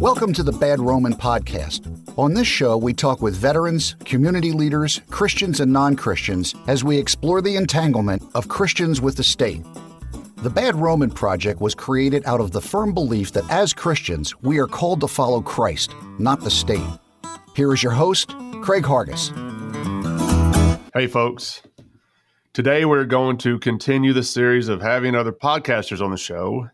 Welcome to the Bad Roman Podcast. On this show, we talk with veterans, community leaders, Christians, and non Christians as we explore the entanglement of Christians with the state. The Bad Roman Project was created out of the firm belief that as Christians, we are called to follow Christ, not the state. Here is your host, Craig Hargis. Hey, folks. Today, we're going to continue the series of having other podcasters on the show.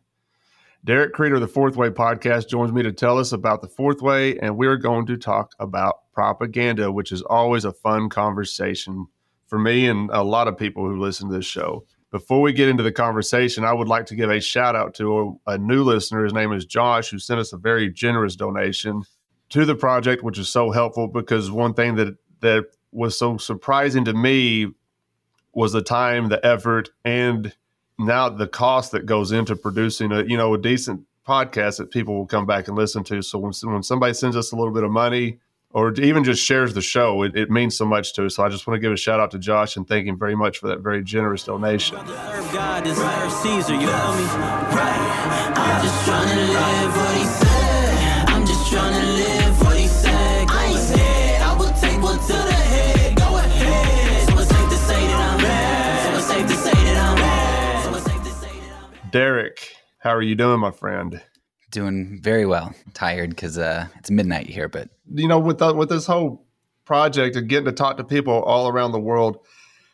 Derek Kreider of the Fourth Way podcast joins me to tell us about the Fourth Way, and we're going to talk about propaganda, which is always a fun conversation for me and a lot of people who listen to this show. Before we get into the conversation, I would like to give a shout out to a, a new listener. His name is Josh, who sent us a very generous donation to the project, which is so helpful because one thing that that was so surprising to me was the time, the effort, and now the cost that goes into producing a you know a decent podcast that people will come back and listen to. So when when somebody sends us a little bit of money or even just shares the show, it, it means so much to us. So I just want to give a shout out to Josh and thank him very much for that very generous donation. Derek, how are you doing, my friend? Doing very well. Tired because uh, it's midnight here, but you know, with the, with this whole project and getting to talk to people all around the world,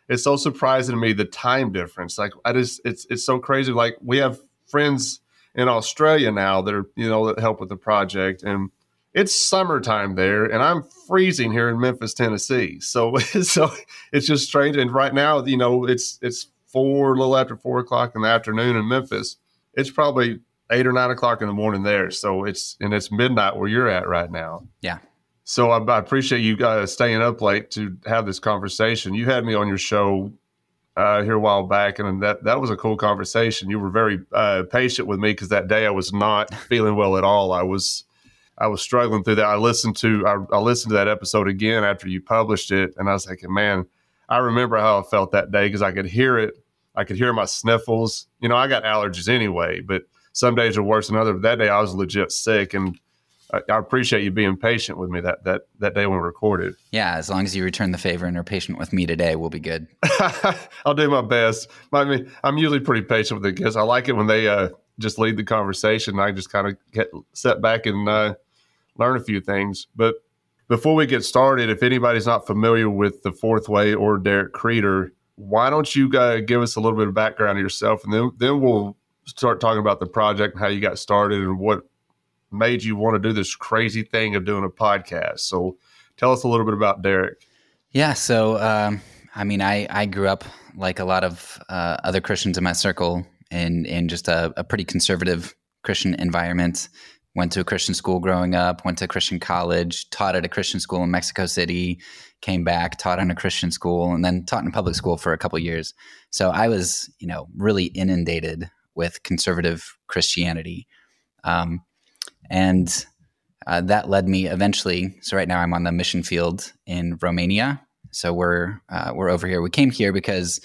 it's so surprising to me the time difference. Like I just, it's it's so crazy. Like we have friends in Australia now that are you know that help with the project, and it's summertime there, and I'm freezing here in Memphis, Tennessee. So so it's just strange. And right now, you know, it's it's four, a little after four o'clock in the afternoon in Memphis. It's probably eight or nine o'clock in the morning there. So it's and it's midnight where you're at right now. Yeah. So I, I appreciate you guys staying up late to have this conversation. You had me on your show uh, here a while back, and that that was a cool conversation. You were very uh, patient with me because that day I was not feeling well at all. I was I was struggling through that. I listened to I, I listened to that episode again after you published it, and I was thinking, man, I remember how I felt that day because I could hear it. I could hear my sniffles. You know, I got allergies anyway, but some days are worse than others. That day I was legit sick, and I, I, appreciate you being patient with me that that that day when we recorded. Yeah, as long as you return the favor and are patient with me today, we'll be good. I'll do my best. I mean, I'm usually pretty patient with the guests. I like it when they uh, just lead the conversation. I just kind of get set back and uh, learn a few things. But before we get started, if anybody's not familiar with the Fourth Way or Derek Kreider, why don't you give us a little bit of background of yourself, and then then we'll start talking about the project and how you got started and what made you want to do this crazy thing of doing a podcast. So tell us a little bit about Derek. Yeah. So, um, I mean, I, I grew up like a lot of uh, other Christians in my circle in, in just a, a pretty conservative Christian environment. Went to a Christian school growing up, went to a Christian college, taught at a Christian school in Mexico City, came back, taught in a Christian school, and then taught in public school for a couple years. So I was, you know, really inundated with conservative Christianity. Um, and uh, that led me eventually. So right now I'm on the mission field in Romania. So we're uh, we're over here. We came here because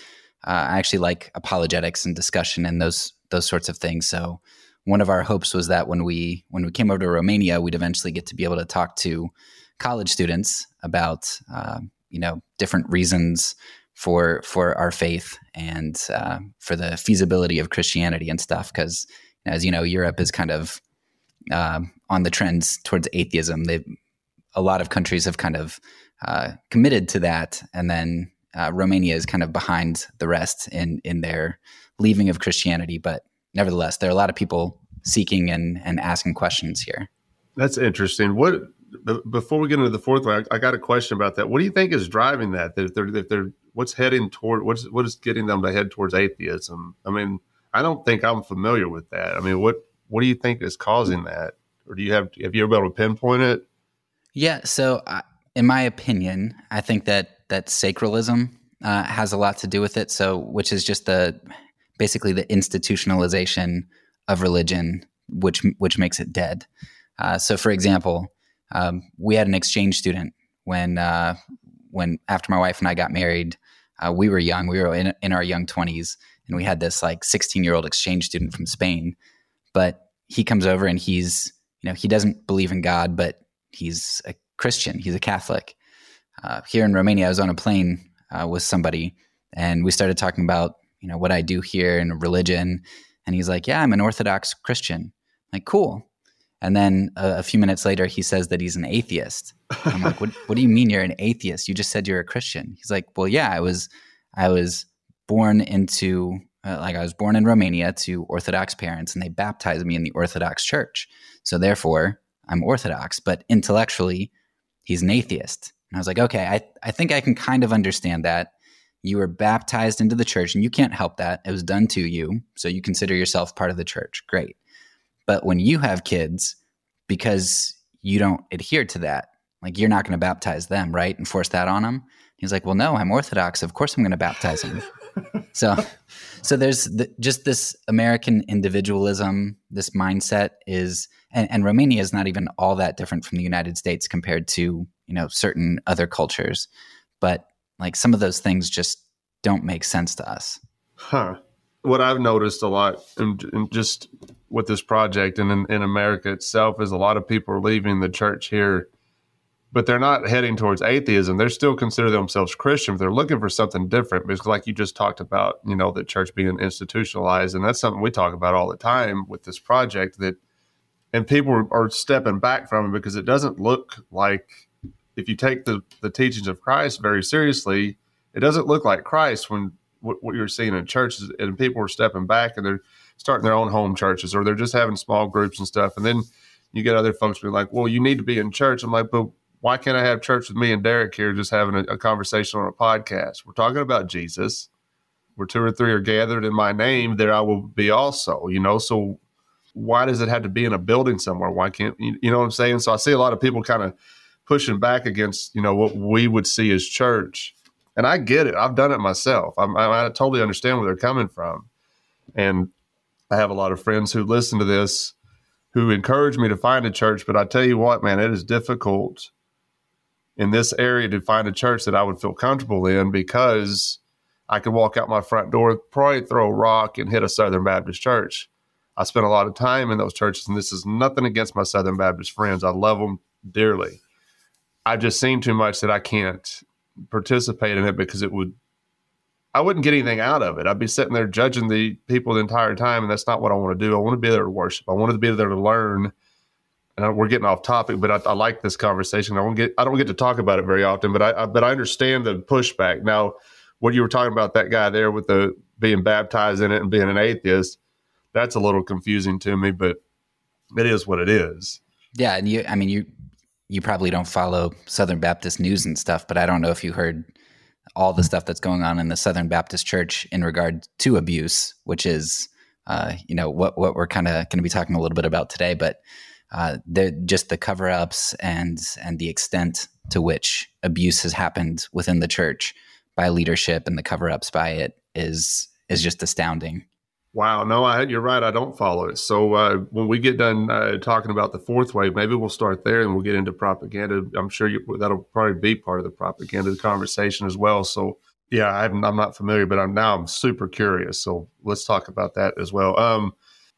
uh, I actually like apologetics and discussion and those those sorts of things. So one of our hopes was that when we when we came over to Romania, we'd eventually get to be able to talk to college students about uh, you know different reasons for for our faith and uh, for the feasibility of Christianity and stuff. Because as you know, Europe is kind of uh, on the trends towards atheism. They a lot of countries have kind of uh, committed to that, and then uh, Romania is kind of behind the rest in in their leaving of Christianity. But nevertheless, there are a lot of people seeking and and asking questions here. That's interesting. What before we get into the fourth one, I, I, got a question about that. What do you think is driving that? That they're, that they're what's heading toward what's what is getting them to head towards atheism? I mean, I don't think I'm familiar with that. I mean, what what do you think is causing that, or do you have have you ever been able to pinpoint it? Yeah. So, uh, in my opinion, I think that that sacralism uh, has a lot to do with it. So, which is just the basically the institutionalization of religion, which which makes it dead. Uh, so, for example, um, we had an exchange student when uh, when after my wife and I got married. Uh, we were young; we were in, in our young twenties, and we had this like 16 year old exchange student from Spain. But he comes over and he's you know he doesn't believe in God, but he's a Christian. He's a Catholic. Uh, here in Romania, I was on a plane uh, with somebody, and we started talking about you know what I do here in religion, and he's like, "Yeah, I'm an Orthodox Christian." I'm like, cool. And then a, few minutes later, he says that he's an atheist. I'm like, what, what do you mean you're an atheist? You just said you're a Christian. He's like, well, yeah, I was, I was born into uh, like I was born in Romania to Orthodox parents, and they baptized me in the Orthodox Church. So therefore, I'm Orthodox. But intellectually, he's an atheist. And I was like, okay, I, I think I can kind of understand that. You were baptized into the church, and you can't help that. It was done to you. So you consider yourself part of the church. Great. But when you have kids, because you don't adhere to that, like you're not going to baptize them, right? And force that on them. He's like, well, no, I'm Orthodox. Of course I'm going to baptize them so so there's the, just this american individualism this mindset is and, and, romania is not even all that different from the united states compared to you know certain other cultures but like some of those things just don't make sense to us huh what i've noticed a lot and just with this project and in, in america itself is a lot of people are leaving the church here but they're not heading towards atheism. They're still consider themselves Christian. But they're looking for something different because, like you just talked about, you know, the church being institutionalized, and that's something we talk about all the time with this project. That and people are stepping back from it because it doesn't look like if you take the the teachings of Christ very seriously, it doesn't look like Christ when what, what you're seeing in churches and people are stepping back and they're starting their own home churches or they're just having small groups and stuff, and then you get other folks being like, "Well, you need to be in church." I'm like, "But why can't I have church with me and Derek here just having a, a, conversation on a podcast? We're talking about Jesus. Where two or three are gathered in my name, there I will be also, you know. So why does it have to be in a building somewhere? Why can't you, you know what I'm saying? So I see a lot of people kind of pushing back against, you know, what we would see as church. And I get it. I've done it myself. I, I, I totally understand where they're coming from. And I have a lot of friends who listen to this who encourage me to find a church. But I tell you what, man, it is difficult in this area to find a church that I would feel comfortable in because I could walk out my front door, probably throw a rock and hit a Southern Baptist church. I spent a lot of time in those churches, and this is nothing against my Southern Baptist friends. I love them dearly. I've just seen too much that I can't participate in it because it would, I wouldn't get anything out of it. I'd be sitting there judging the people the entire time, and that's not what I want to do. I want to be there to worship. I want to be there to learn and we're getting off topic, but I, I, like this conversation. I don't get I don't get to talk about it very often, but I, I, but I understand the pushback. Now, what you were talking about that guy there with the being baptized in it and being an atheist, that's a little confusing to me, but it is what it is. Yeah, and you I mean you you probably don't follow Southern Baptist news and stuff, but I don't know if you heard all the stuff that's going on in the Southern Baptist Church in regard to abuse, which is uh, you know what what we're kind of going to be talking a little bit about today, but uh, just the cover ups and and the extent to which abuse has happened within the church by leadership and the cover ups by it is is just astounding. Wow, no, I, you're right. I don't follow it. So uh, when we get done uh, talking about the fourth way, maybe we'll start there and we'll get into propaganda. I'm sure you, that'll probably be part of the propaganda conversation as well. So yeah, I'm, I'm not familiar, but I'm now I'm super curious. So let's talk about that as well. Um,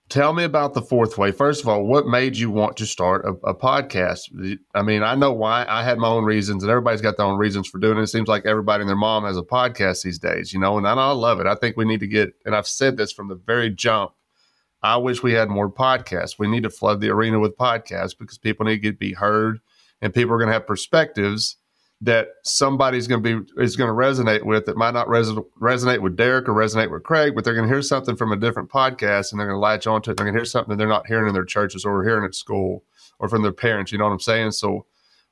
Tell me about the fourth way. First of all, what made you want to start a, a, podcast? I mean, I know why. I had my own reasons, and everybody's got their own reasons for doing it. It seems like everybody and their mom has a podcast these days, you know, and I, I love it. I think we need to get, and I've said this from the very jump. I wish we had more podcasts. We need to flood the arena with podcasts because people need to be heard, and people are going to have perspectives that somebody's going to be is going to resonate with that might not res- resonate with Derek or resonate with Craig, but they're going to hear something from a different podcast and they're going to latch onto it. They're going to hear something that they're not hearing in their churches or hearing at school or from their parents. You know what I'm saying? So,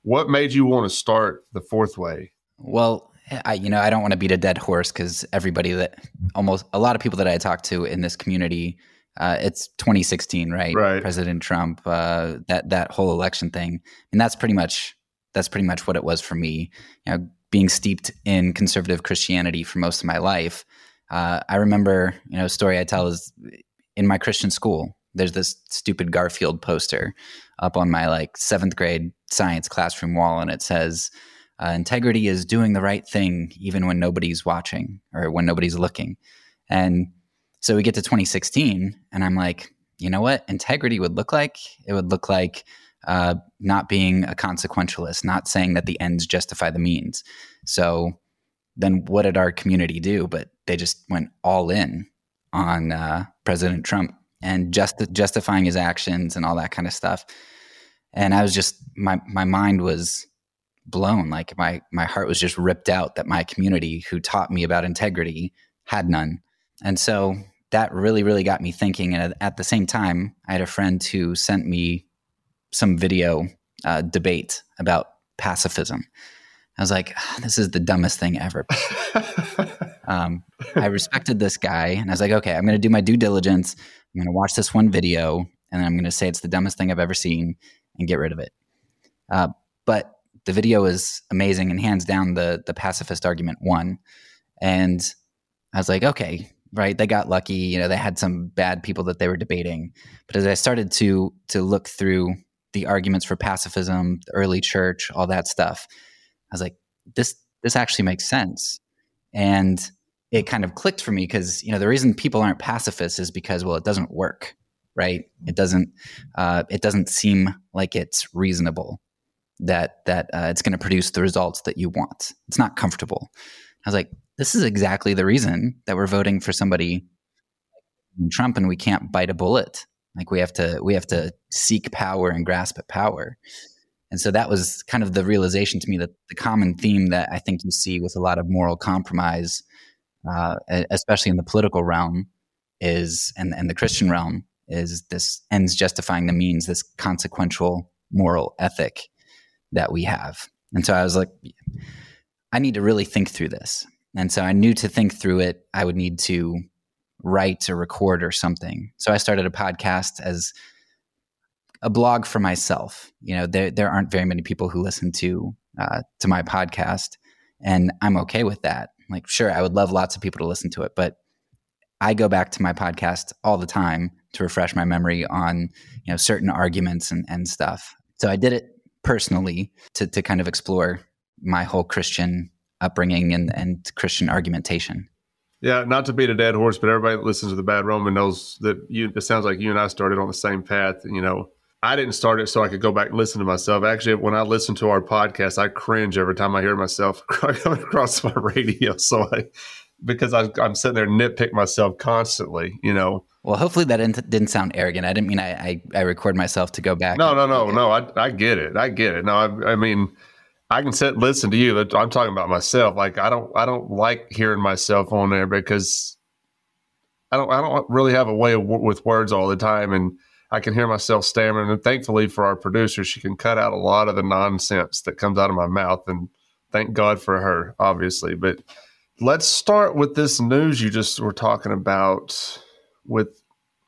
what made you want to start the fourth way? Well, I you know I don't want to beat a dead horse because everybody that almost a lot of people that I talk to in this community. Uh, it's 2016, right? Right. President Trump, uh, that that whole election thing, and that's pretty much that's pretty much what it was for me. You know, being steeped in conservative Christianity for most of my life. Uh, I remember, you know, a story I tell is in my Christian school. There's this stupid Garfield poster up on my like seventh grade science classroom wall, and it says, uh, "Integrity is doing the right thing even when nobody's watching or when nobody's looking." And so we get to 2016, and I'm like, you know what integrity would look like? It would look like uh, not being a consequentialist, not saying that the ends justify the means. So then what did our community do? But they just went all in on uh, President Trump and just justifying his actions and all that kind of stuff. And I was just my my mind was blown. Like my my heart was just ripped out that my community, who taught me about integrity, had none. And so that really really got me thinking. And at the same time, I had a friend who sent me some video uh, debate about pacifism. I was like, ah, this is the dumbest thing ever. um, I respected this guy, and I was like, okay, I'm going to do my due diligence. I'm going to watch this one video, and I'm going to say it's the dumbest thing I've ever seen and get rid of it. Uh, but the video is amazing, and hands down, the the pacifist argument won. And I was like, okay, right? They got lucky. You know, they had some bad people that they were debating. But as I started to to look through the arguments for pacifism, the early church, all that stuff, I was like, this this actually makes sense. And it kind of clicked for me because you know the reason people aren't pacifists is because well it doesn't work right? It doesn't uh, it doesn't seem like it's reasonable that that uh, it's going to produce the results that you want. It's not comfortable. I was like this is exactly the reason that we're voting for somebody trump and we can't bite a bullet like we have to we have to seek power and grasp at power and so that was kind of the realization to me that the common theme that I think you see with a lot of moral compromise, uh, especially in the political realm, is and, and the Christian realm is this ends justifying the means, this consequential moral ethic that we have. And so I was like, I need to really think through this. And so I knew to think through it, I would need to write or record or something. So I started a podcast as a blog for myself. You know, there there aren't very many people who listen to uh, to my podcast, and I'm okay with that. Like, sure, I would love lots of people to listen to it, but I go back to my podcast all the time to refresh my memory on you know certain arguments and, and stuff. So I did it personally to to kind of explore my whole Christian upbringing and, and Christian argumentation. Yeah, not to beat a dead horse, but everybody that listens to the Bad Roman knows that you. It sounds like you and I started on the same path. You know, I didn't start it so I could go back and listen to myself. Actually, when I listen to our podcast, I cringe every time I hear myself coming across my radio. So I, because I, am sitting there nitpick myself constantly, you know. Well, hopefully that didn't, didn't sound arrogant. I didn't mean I, I, I record myself to go back. No, no, no, no. I, I get it. I get it. No, I, I mean, I can sit listen to you. I'm talking about myself. Like I don't, I don't like hearing myself on there because I don't, I don't really have a way of, with words all the time. And, I can hear myself stammering. And thankfully for our producer, she can cut out a lot of the nonsense that comes out of my mouth. And thank God for her, obviously. But let's start with this news you just were talking about with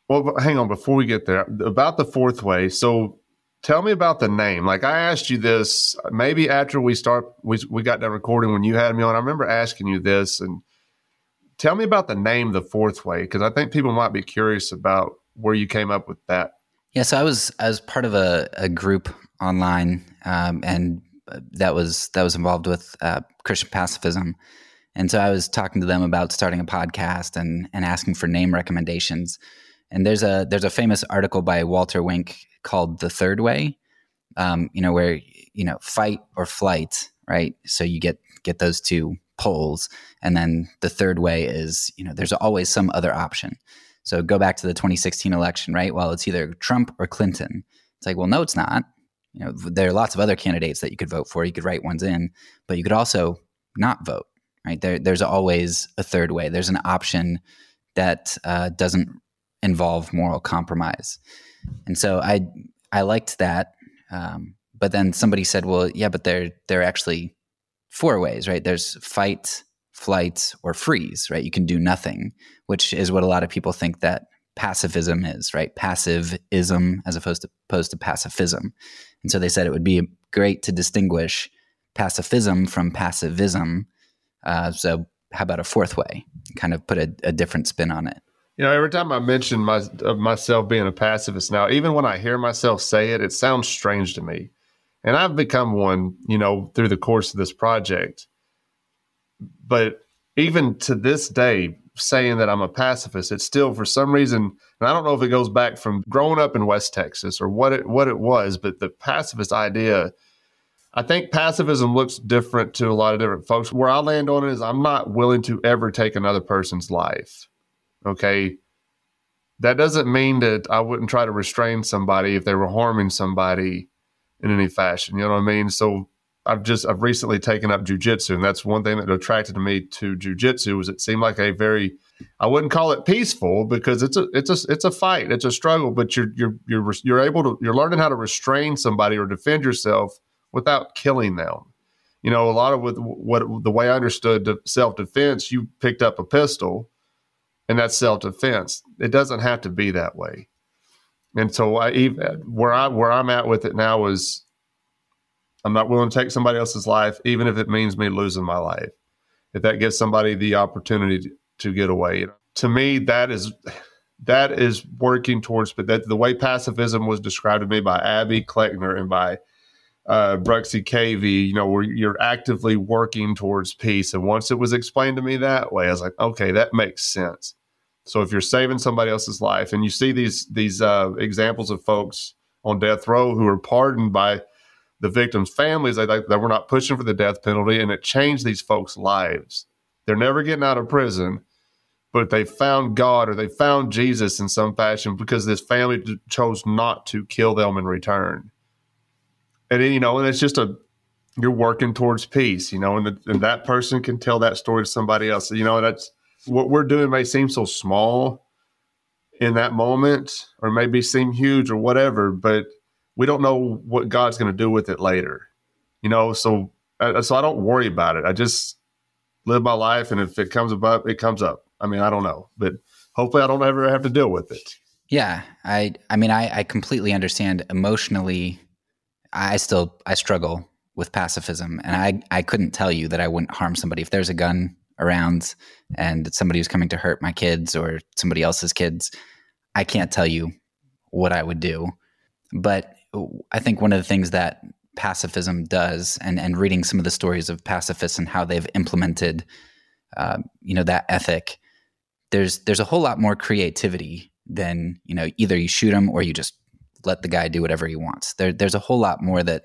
well hang on before we get there about the fourth way so tell me about the name like i asked you this maybe after we start we, we got done recording when you had me on i remember asking you this and tell me about the name the fourth way because i think people might be curious about where you came up with that. Yeah, so I was I was part of a, a group online, um, and that was that was involved with uh, Christian pacifism, and so I was talking to them about starting a podcast and and asking for name recommendations. And there's a there's a famous article by Walter Wink called "The Third Way," um, you know, where you know fight or flight, right? So you get get those two poles, and then the third way is you know there's always some other option. So go back to the 2016 election, right? Well, it's either Trump or Clinton. It's like, well, no, it's not. You know, there are lots of other candidates that you could vote for. You could write ones in, but you could also not vote, right? There, there's always a third way. There's an option that uh, doesn't involve moral compromise. And so I, I liked that. Um, but then somebody said, well, yeah, but there, there are actually four ways, right? There's fight, flight, or freeze, right? You can do nothing, which is what a lot of people think that pacifism is, right? Passivism as opposed to opposed to pacifism. And so they said it would be great to distinguish pacifism from passivism. Uh, so how about a fourth way? Kind of put a, a different spin on it. You know, every time I mention my, myself being a pacifist now, even when I hear myself say it, it sounds strange to me. And I've become one, you know, through the course of this project but even to this day, saying that I'm a pacifist. It's still for some reason, and I don't know if it goes back from growing up in West Texas or what it what it was, but the pacifist idea. I think pacifism looks different to a lot of different folks. Where I land on it is I'm not willing to ever take another person's life. Okay. That doesn't mean that I wouldn't try to restrain somebody if they were harming somebody in any fashion. You know what I mean? So I've just I've recently taken up jujitsu, and that's one thing that attracted me to jujitsu was it seemed like a very I wouldn't call it peaceful because it's a it's a it's a fight, it's a struggle, but you're you're you're you're able to you're learning how to restrain somebody or defend yourself without killing them. You know, a lot of with what the way I understood self defense, you picked up a pistol, and that's self defense. It doesn't have to be that way. And so I even where I where I'm at with it now is I'm not willing to take somebody else's life, even if it means me losing my life. If that gives somebody the opportunity to get away, to me, that is that is working towards. But that the way pacifism was described to me by Abby Kleckner and by uh, Bruxy Cavey, you know, where you're actively working towards peace. And once it was explained to me that way, I was like, okay, that makes sense. So if you're saving somebody else's life, and you see these these uh, examples of folks on death row who are pardoned by the victims' families, they, they, were not pushing for the death penalty, and it changed these folks' lives. They're never getting out of prison, but they found God or they found Jesus in some fashion because this family chose not to kill them in return. And then, you know, and it's just a you're working towards peace, you know, and, the, and that person can tell that story to somebody else. You know, that's what we're doing may seem so small in that moment, or maybe seem huge or whatever, but we don't know what God's going to do with it later. You know, so uh, so I don't worry about it. I just live my life, and if it comes up, it comes up. I mean, I don't know, but hopefully, I don't ever have to deal with it. Yeah, I I mean, I I completely understand emotionally. I still I struggle with pacifism, and I I couldn't tell you that I wouldn't harm somebody if there's a gun around and somebody who's coming to hurt my kids or somebody else's kids. I can't tell you what I would do, but I think one of the things that pacifism does, and and reading some of the stories of pacifists and how they've implemented, uh, you know, that ethic, there's there's a whole lot more creativity than you know either you shoot him or you just let the guy do whatever he wants. There there's a whole lot more that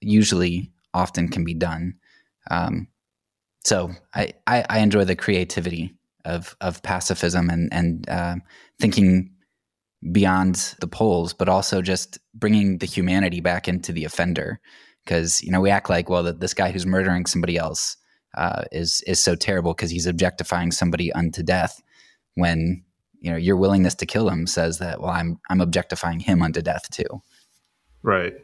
usually often can be done. Um, so I, I, I enjoy the creativity of of pacifism and and uh, thinking beyond the poles, but also just bringing the humanity back into the offender. Because you know we act like well that this guy who's murdering somebody else uh, is is so terrible because he's objectifying somebody unto death. When you know your willingness to kill him says that well I'm I'm objectifying him unto death too. Right.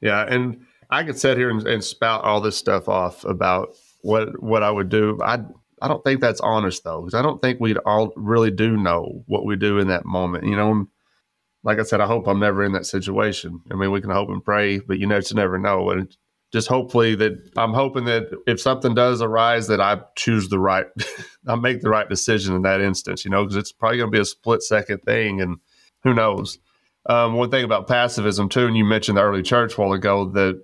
Yeah, and I could sit here and, and spout all this stuff off about what what I would do. I I don't think that's honest though, because I don't think we'd all really do know what we do in that moment. You know, like I said, I hope I'm never in that situation. I mean, we can hope and pray, but you know, to never know. And just hopefully that I'm hoping that if something does arise, that I choose the right, I make the right decision in that instance, you know, because it's probably going to be a split second thing. And who knows? Um, one thing about pacifism, too, and you mentioned the early church while ago, that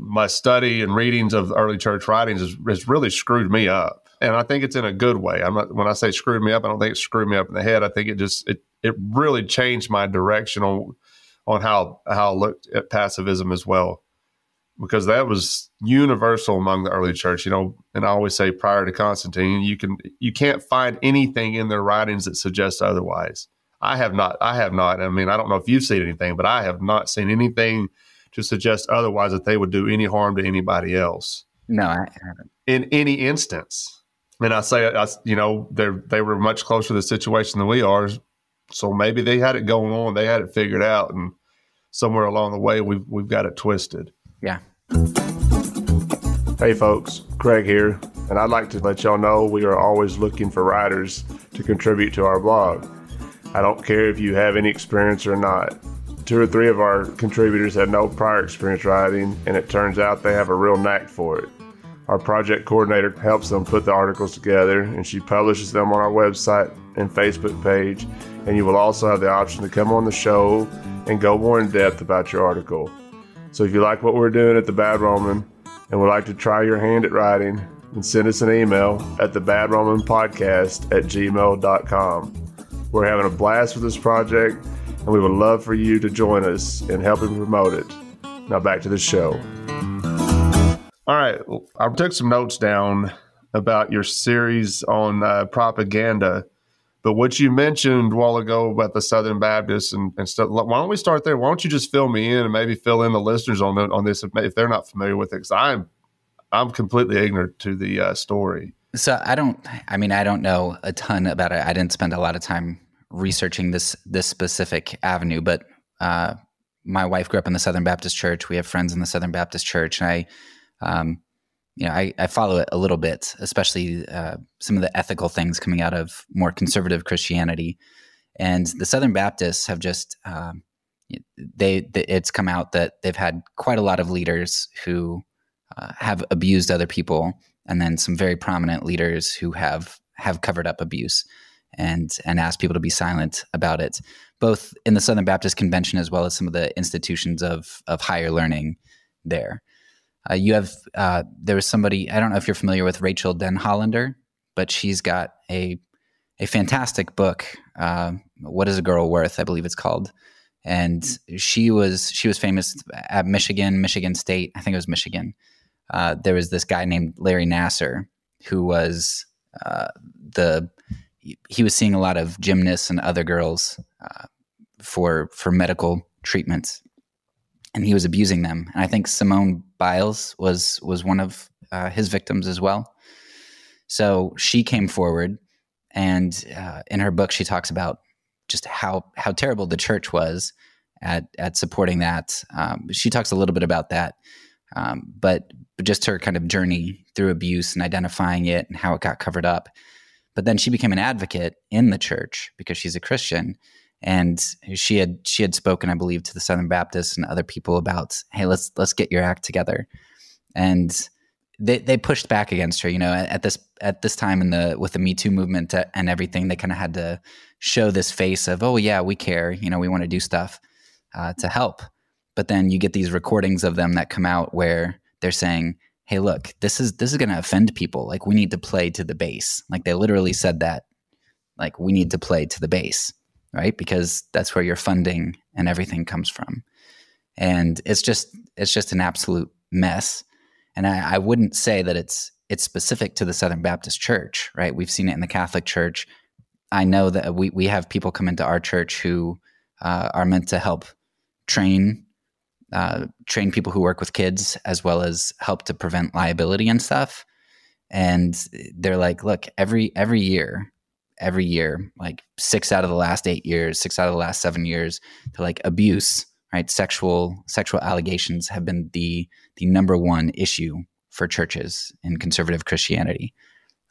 my study and readings of early church writings has, has really screwed me up. And I think it's in a good way. I'm not, when I say screwed me up, I don't think it screwed me up in the head. I think it just, it, it really changed my direction on on how how I looked at pacifism as well, because that was universal among the early church. You know, and I always say prior to Constantine, you can you can't find anything in their writings that suggests otherwise. I have not. I have not. I mean, I don't know if you've seen anything, but I have not seen anything to suggest otherwise that they would do any harm to anybody else. No, I haven't. In any instance. And I say, I, you know, they they were much closer to the situation than we are so maybe they had it going on, they had it figured out, and somewhere along the way we've we've got it twisted. Yeah. Hey folks, Craig here, and I'd like to let y'all know we are always looking for writers to contribute to our blog. I don't care if you have any experience or not. Two or three of our contributors had no prior experience writing, and it turns out they have a real knack for it. Our project coordinator helps them put the articles together, and she publishes them on our website and Facebook page and you will also have the option to come on the show and go more in depth about your article. So if you like what we're doing at the Bad Roman and would like to try your hand at writing, and send us an email at the Bad Roman Podcast at gmail.com. We're having a blast with this project, and we would love for you to join us in helping promote it. Now back to the show. All right, I took some notes down about your series on uh, propaganda. But what you mentioned a while ago about the Southern Baptists and, and stuff, why don't we start there? Why don't you just fill me in and maybe fill in the listeners on on this if, if they're not familiar with it? Because I'm I'm completely ignorant to the uh, story. So I don't. I mean, I don't know a ton about it. I didn't spend a lot of time researching this this specific avenue, but uh, my wife grew up in the Southern Baptist Church. We have friends in the Southern Baptist Church, and I, um, you know, I, I, follow it a little bit, especially uh, some of the ethical things coming out of more conservative Christianity. And the Southern Baptists have just um, they, they, it's come out that they've had quite a lot of leaders who uh, have abused other people, and then some very prominent leaders who have have covered up abuse and and asked people to be silent about it, both in the Southern Baptist Convention as well as some of the institutions of of higher learning there. Uh, you have uh, there was somebody I don't know if you're familiar with Rachael Denhollander, but she's got a a fantastic book. Uh, what is a girl worth? I believe it's called. And she was she was famous at Michigan, Michigan State. I think it was Michigan. Uh, there was this guy named Larry Nassar who was uh, the he was seeing a lot of gymnasts and other girls uh, for for medical treatments and he was abusing them. And I think Simone Biles was was one of uh, his victims as well. So she came forward, and uh, in her book, she talks about just how how terrible the church was at at supporting that. Um, she talks a little bit about that, um, but but just her kind of journey through abuse and identifying it and how it got covered up. But then she became an advocate in the church because she's a Christian and she had she had spoken, I believe, to the Southern Baptists and other people about, hey, let's let's get your act together, and they they pushed back against her. You know, at, this at this time in the with the Me Too movement and everything, they kind of had to show this face of, oh yeah, we care. You know, we want to do stuff uh, to help. But then you get these recordings of them that come out where they're saying, hey, look, this is this is going to offend people. Like we need to play to the base. Like they literally said that. Like we need to play to the base right? Because that's where your funding and everything comes from. And it's just it's just an absolute mess. And I, I wouldn't say that it's it's specific to the Southern Baptist Church, right? We've seen it in the Catholic Church. I know that we we have people come into our church who uh, are meant to help train uh, train people who work with kids as well as help to prevent liability and stuff. And they're like, look, every every year every year, like six out of the last eight years, six out of the last seven years, to like abuse, right? Sexual sexual allegations have been the the number one issue for churches in conservative Christianity.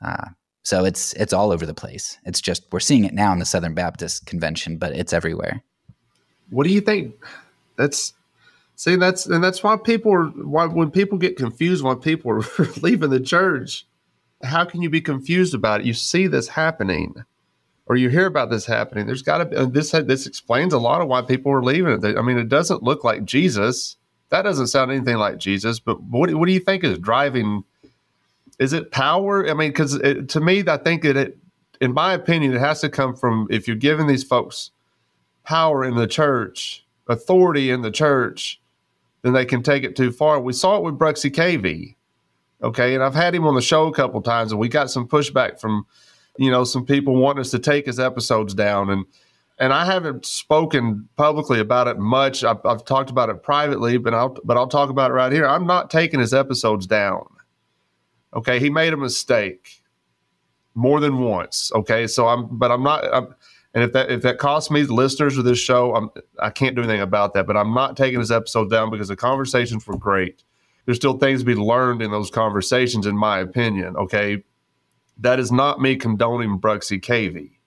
Uh, so it's it's all over the place. It's just we're seeing it now in the Southern Baptist Convention, but it's everywhere. What do you think? That's see that's and that's why people are why when people get confused when people are leaving the church how can you be confused about it? You see this happening, or you hear about this happening. There's got to be this. This explains a lot of why people are leaving it. I mean, it doesn't look like Jesus. That doesn't sound anything like Jesus. But what what do you think is driving? Is it power? I mean, because to me, I think that it, in my opinion, it has to come from if you're giving these folks power in the church, authority in the church, then they can take it too far. We saw it with Bruxy Cavey Okay. And I've had him on the show a couple times and we got some pushback from, you know, some people wanting us to take his episodes down. And, and I haven't spoken publicly about it much. I've, I've talked about it privately, but I'll, but I'll talk about it right here. I'm not taking his episodes down. Okay. He made a mistake more than once. Okay. So I'm, but I'm not, I'm, and if that if that costs me the listeners of this show, I'm I can't do anything about that. But I'm not taking this episode down because the conversations were great there's still things to be learned in those conversations, in my opinion. Okay. That is not me condoning Bruxy Cavey.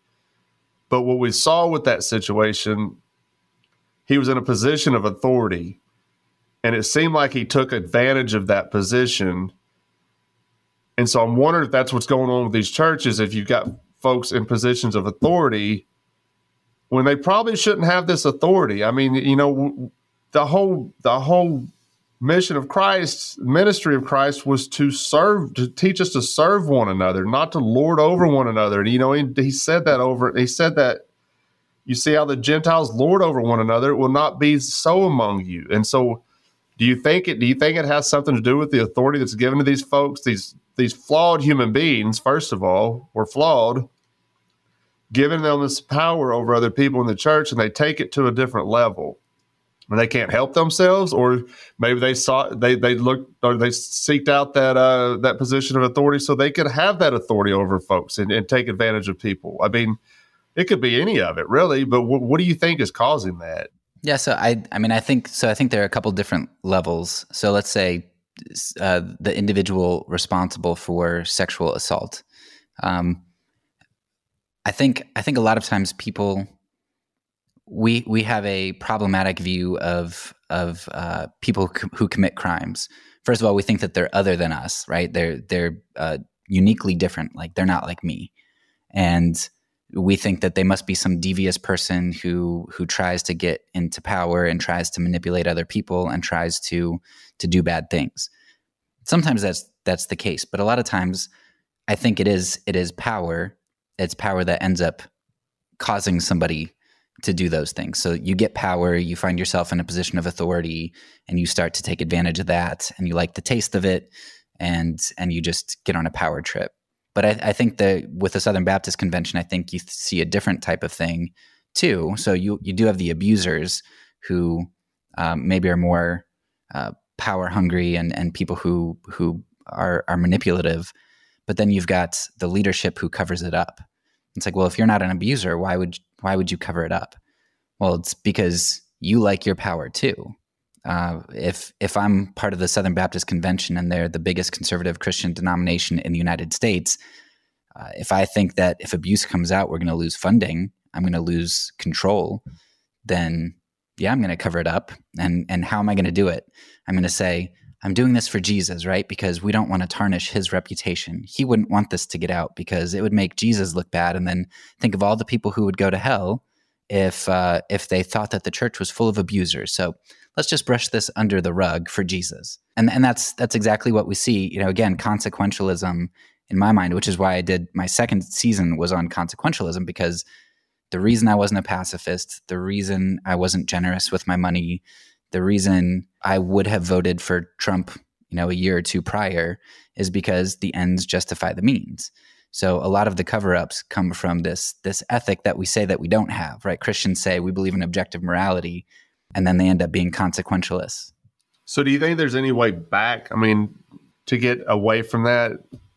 But what we saw with that situation, he was in a position of authority. And it seemed like he took advantage of that position. And so I'm wondering if that's what's going on with these churches. If you've got folks in positions of authority when they probably shouldn't have this authority. I mean, you know, the whole the whole mission of Christ, ministry of Christ was to serve, to teach us to serve one another, not to lord over one another. And, you know, he, he said that over, he said that you see how the Gentiles lord over one another. It will not be so among you. And so, do you think it? Do you think it has something to do with the authority that's given to these folks? These these flawed human beings, first of all, were flawed, giving them this power over other people in the church, and they take it to a different level. And they can't help themselves, or maybe they saw they they looked or they seeked out that uh, that position of authority so they could have that authority over folks and, and take advantage of people. I mean, it could be any of it, really. But w- what do you think is causing that? Yeah, so I, I mean, I think so. I think there are a couple different levels. So let's say uh, the individual responsible for sexual assault. Um, I think, I think a lot of times people we we have a problematic view of of uh, people who commit crimes. First of all, we think that they're other than us, right? They're they're uh, uniquely different. Like they're not like me, and we think that they must be some devious person who who tries to get into power and tries to manipulate other people and tries to to do bad things. Sometimes that's that's the case, but a lot of times I think it is it is power. It's power that ends up causing somebody to do those things. So you get power, you find yourself in a position of authority and you start to take advantage of that and you like the taste of it and and you just get on a power trip. But I, I, think that with the Southern Baptist Convention, I think you see a different type of thing too. So you you do have the abusers who um, maybe are more uh, power hungry and and people who who are are manipulative. But then you've got the leadership who covers it up. It's like, well, if you're not an abuser, why would why would you cover it up? Well, it's because you like your power too. Uh, if if I'm part of the Southern Baptist Convention and they're the biggest conservative Christian denomination in the United States, uh, if I think that if abuse comes out, we're going to lose funding, I'm going to lose control, then yeah, I'm going to cover it up. And and how am I going to do it? I'm going to say I'm doing this for Jesus, right? Because we don't want to tarnish his reputation. He wouldn't want this to get out because it would make Jesus look bad. And then think of all the people who would go to hell if uh, if they thought that the church was full of abusers. So let's just brush this under the rug for Jesus. And and that's that's exactly what we see. You know, again, consequentialism in my mind, which is why I did my second season was on consequentialism because the reason I wasn't a pacifist, the reason I wasn't generous with my money, the reason I would have voted for Trump, you know, a year or two prior is because the ends justify the means. So a lot of the cover-ups come from this this ethic that we say that we don't have, right? Christians say we believe in objective morality, and then they end up being consequentialists. So, do you think there's any way back? I mean, to get away from that,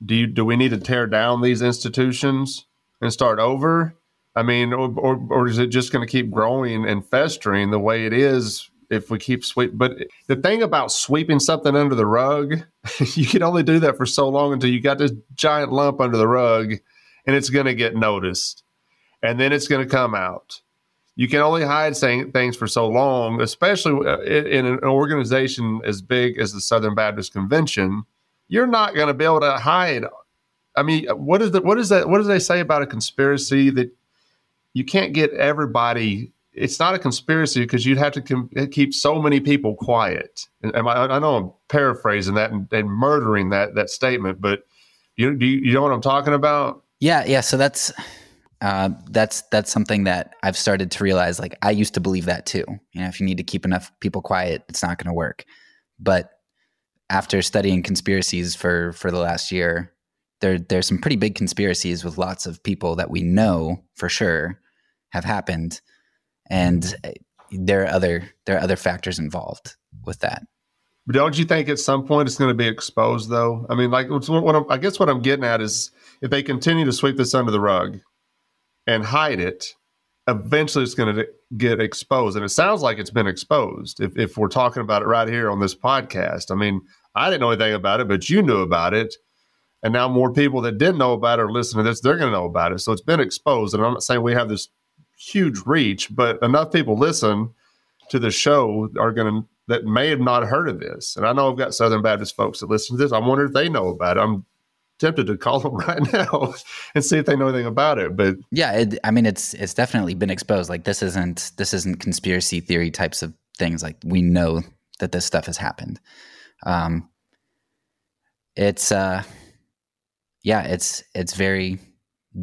do you do we need to tear down these institutions and start over? I mean, or or, or is it just going to keep growing and festering the way it is if we keep sweep? But the thing about sweeping something under the rug, you can only do that for so long until you got this giant lump under the rug, and it's going to get noticed, and then it's going to come out you can only hide saying things for so long, especially uh, in an organization as big as the Southern Baptist Convention. You're not going to be able to hide. I mean, what is the, what is that? What do they say about a conspiracy that you can't get everybody? It's not a conspiracy because you'd have to com- keep so many people quiet. And I, I know I'm paraphrasing that and, and, murdering that that statement, but you, you, you know what I'm talking about? Yeah, yeah. So that's uh, that's that's something that I've started to realize. Like I used to believe that too. You know, if you need to keep enough people quiet, it's not going to work. But after studying conspiracies for for the last year, there there's some pretty big conspiracies with lots of people that we know for sure have happened, and uh, there are other there are other factors involved with that. But don't you think at some point it's going to be exposed, though? I mean, like what, what I guess what I'm getting at is if they continue to sweep this under the rug, and hide it, eventually it's going to get exposed. And it sounds like it's been exposed if, if we're talking about it right here on this podcast. I mean, I didn't know anything about it, but you knew about it. And now more people that didn't know about it or listen to this, they're going to know about it. So it's been exposed. And I'm not saying we have this huge reach, but enough people listen to the show are going to that may have not heard of this. And I know I've got Southern Baptist folks that listen to this. I wonder if they know about it. I'm tempted to call them right now and see if they know anything about it. But yeah, it, I mean, it's it's definitely been exposed. Like this isn't this isn't conspiracy theory types of things. Like we know that this stuff has happened. Um, it's uh, yeah, it's it's very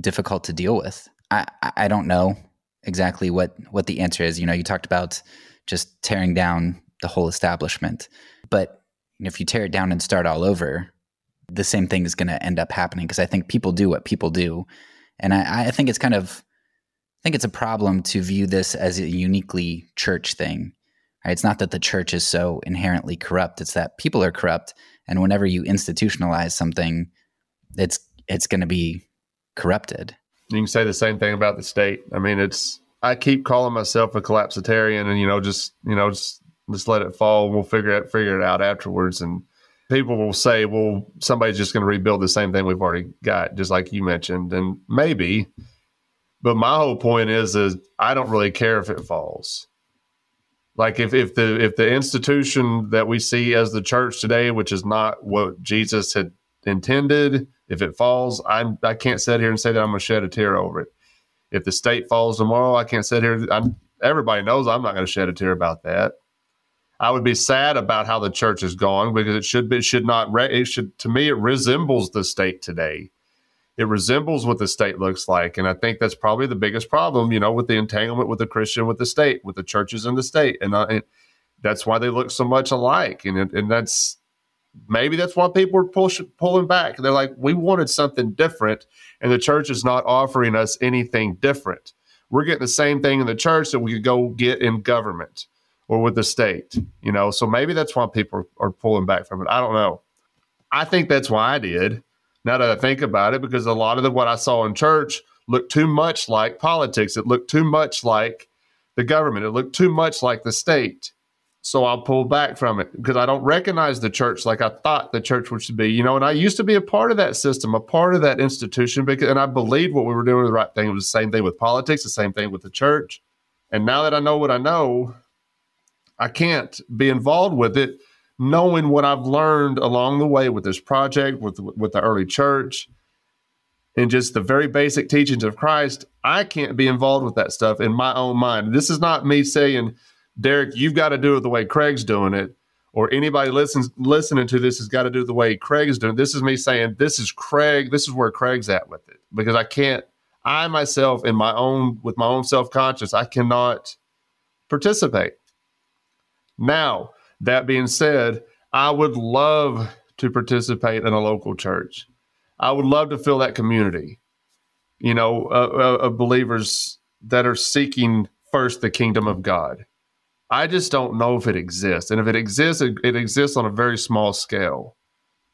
difficult to deal with. I I don't know exactly what what the answer is. You know, you talked about just tearing down the whole establishment, but if you tear it down and start all over, the same thing is going to end up happening because I think people do what people do, and I, I think it's kind of I think it's a problem to view this as a uniquely church thing. Right? It's not that the church is so inherently corrupt; it's that people are corrupt, and whenever you institutionalize something, it's it's going to be corrupted. You can say the same thing about the state. I mean, it's I keep calling myself a collapsitarian, and you know, just you know, just just let it fall. We'll figure it figure it out afterwards. And people will say, "Well, somebody's just going to rebuild the same thing we've already got," just like you mentioned, and maybe. But my whole point is, is I don't really care if it falls. Like if, if the if the institution that we see as the church today, which is not what Jesus had intended, if it falls, I I can't sit here and say that I'm going to shed a tear over it. If the state falls tomorrow, I can't sit here. I'm, everybody knows I'm not going to shed a tear about that. I would be sad about how the church is going because it should be, it should not, it should, to me, it resembles the state today. It resembles what the state looks like. And I think that's probably the biggest problem, you know, with the entanglement with the Christian, with the state, with the churches and the state. And, uh, and that's why they look so much alike. And, and that's, maybe that's why people are push, pulling back. They're like, we wanted something different, and the church is not offering us anything different. We're getting the same thing in the church that we could go get in government or with the state, you know. So maybe that's why people are, are pulling back from it. I don't know. I think that's why I did. Now that I think about it, because a lot of the, what I saw in church looked too much like politics. It looked too much like the government. It looked too much like the state. So I'll pull back from it because I don't recognize the church like I thought the church should be. You know, and I used to be a part of that system, a part of that institution, because and I believed what we were doing was the right thing. It was the same thing with politics, the same thing with the church. And now that I know what I know, I can't be involved with it, knowing what I've learned along the way with this project, with with the early church, and just the very basic teachings of Christ. I can't be involved with that stuff in my own mind. This is not me saying, Derek, you've got to do it the way Craig's doing it, or anybody listens listening to this has got to do it the way Craig is doing. It. This is me saying, this is Craig. This is where Craig's at with it because I can't. I myself, in my own with my own self conscious, I cannot participate. Now, that being said, I would love to participate in a local church. I would love to feel that community, you know, uh, uh, of believers that are seeking first the kingdom of God. I just don't know if it exists. And if it exists, it, it exists on a very small scale.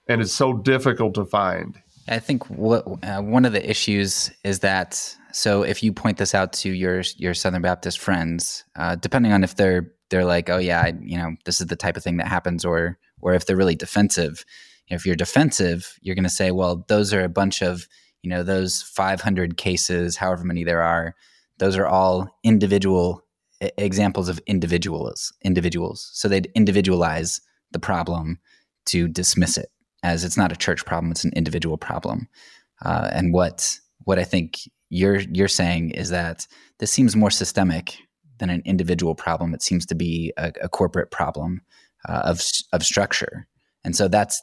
And it's so difficult to find. I think what uh, one of the issues is that so if you point this out to your your Southern Baptist friends, uh, depending on if they're they're like, oh yeah, I, you know, this is the type of thing that happens, or or if they're really defensive. If you're defensive, you're going to say, well, those are a bunch of, you know, those 500 cases, however many there are, those are all individual examples of individuals. Individuals, so they'd individualize the problem to dismiss it as it's not a church problem; it's an individual problem. Uh, and what what I think you're you're saying is that this seems more systemic than an individual problem. It seems to be a, a corporate problem uh, of of structure, and so that's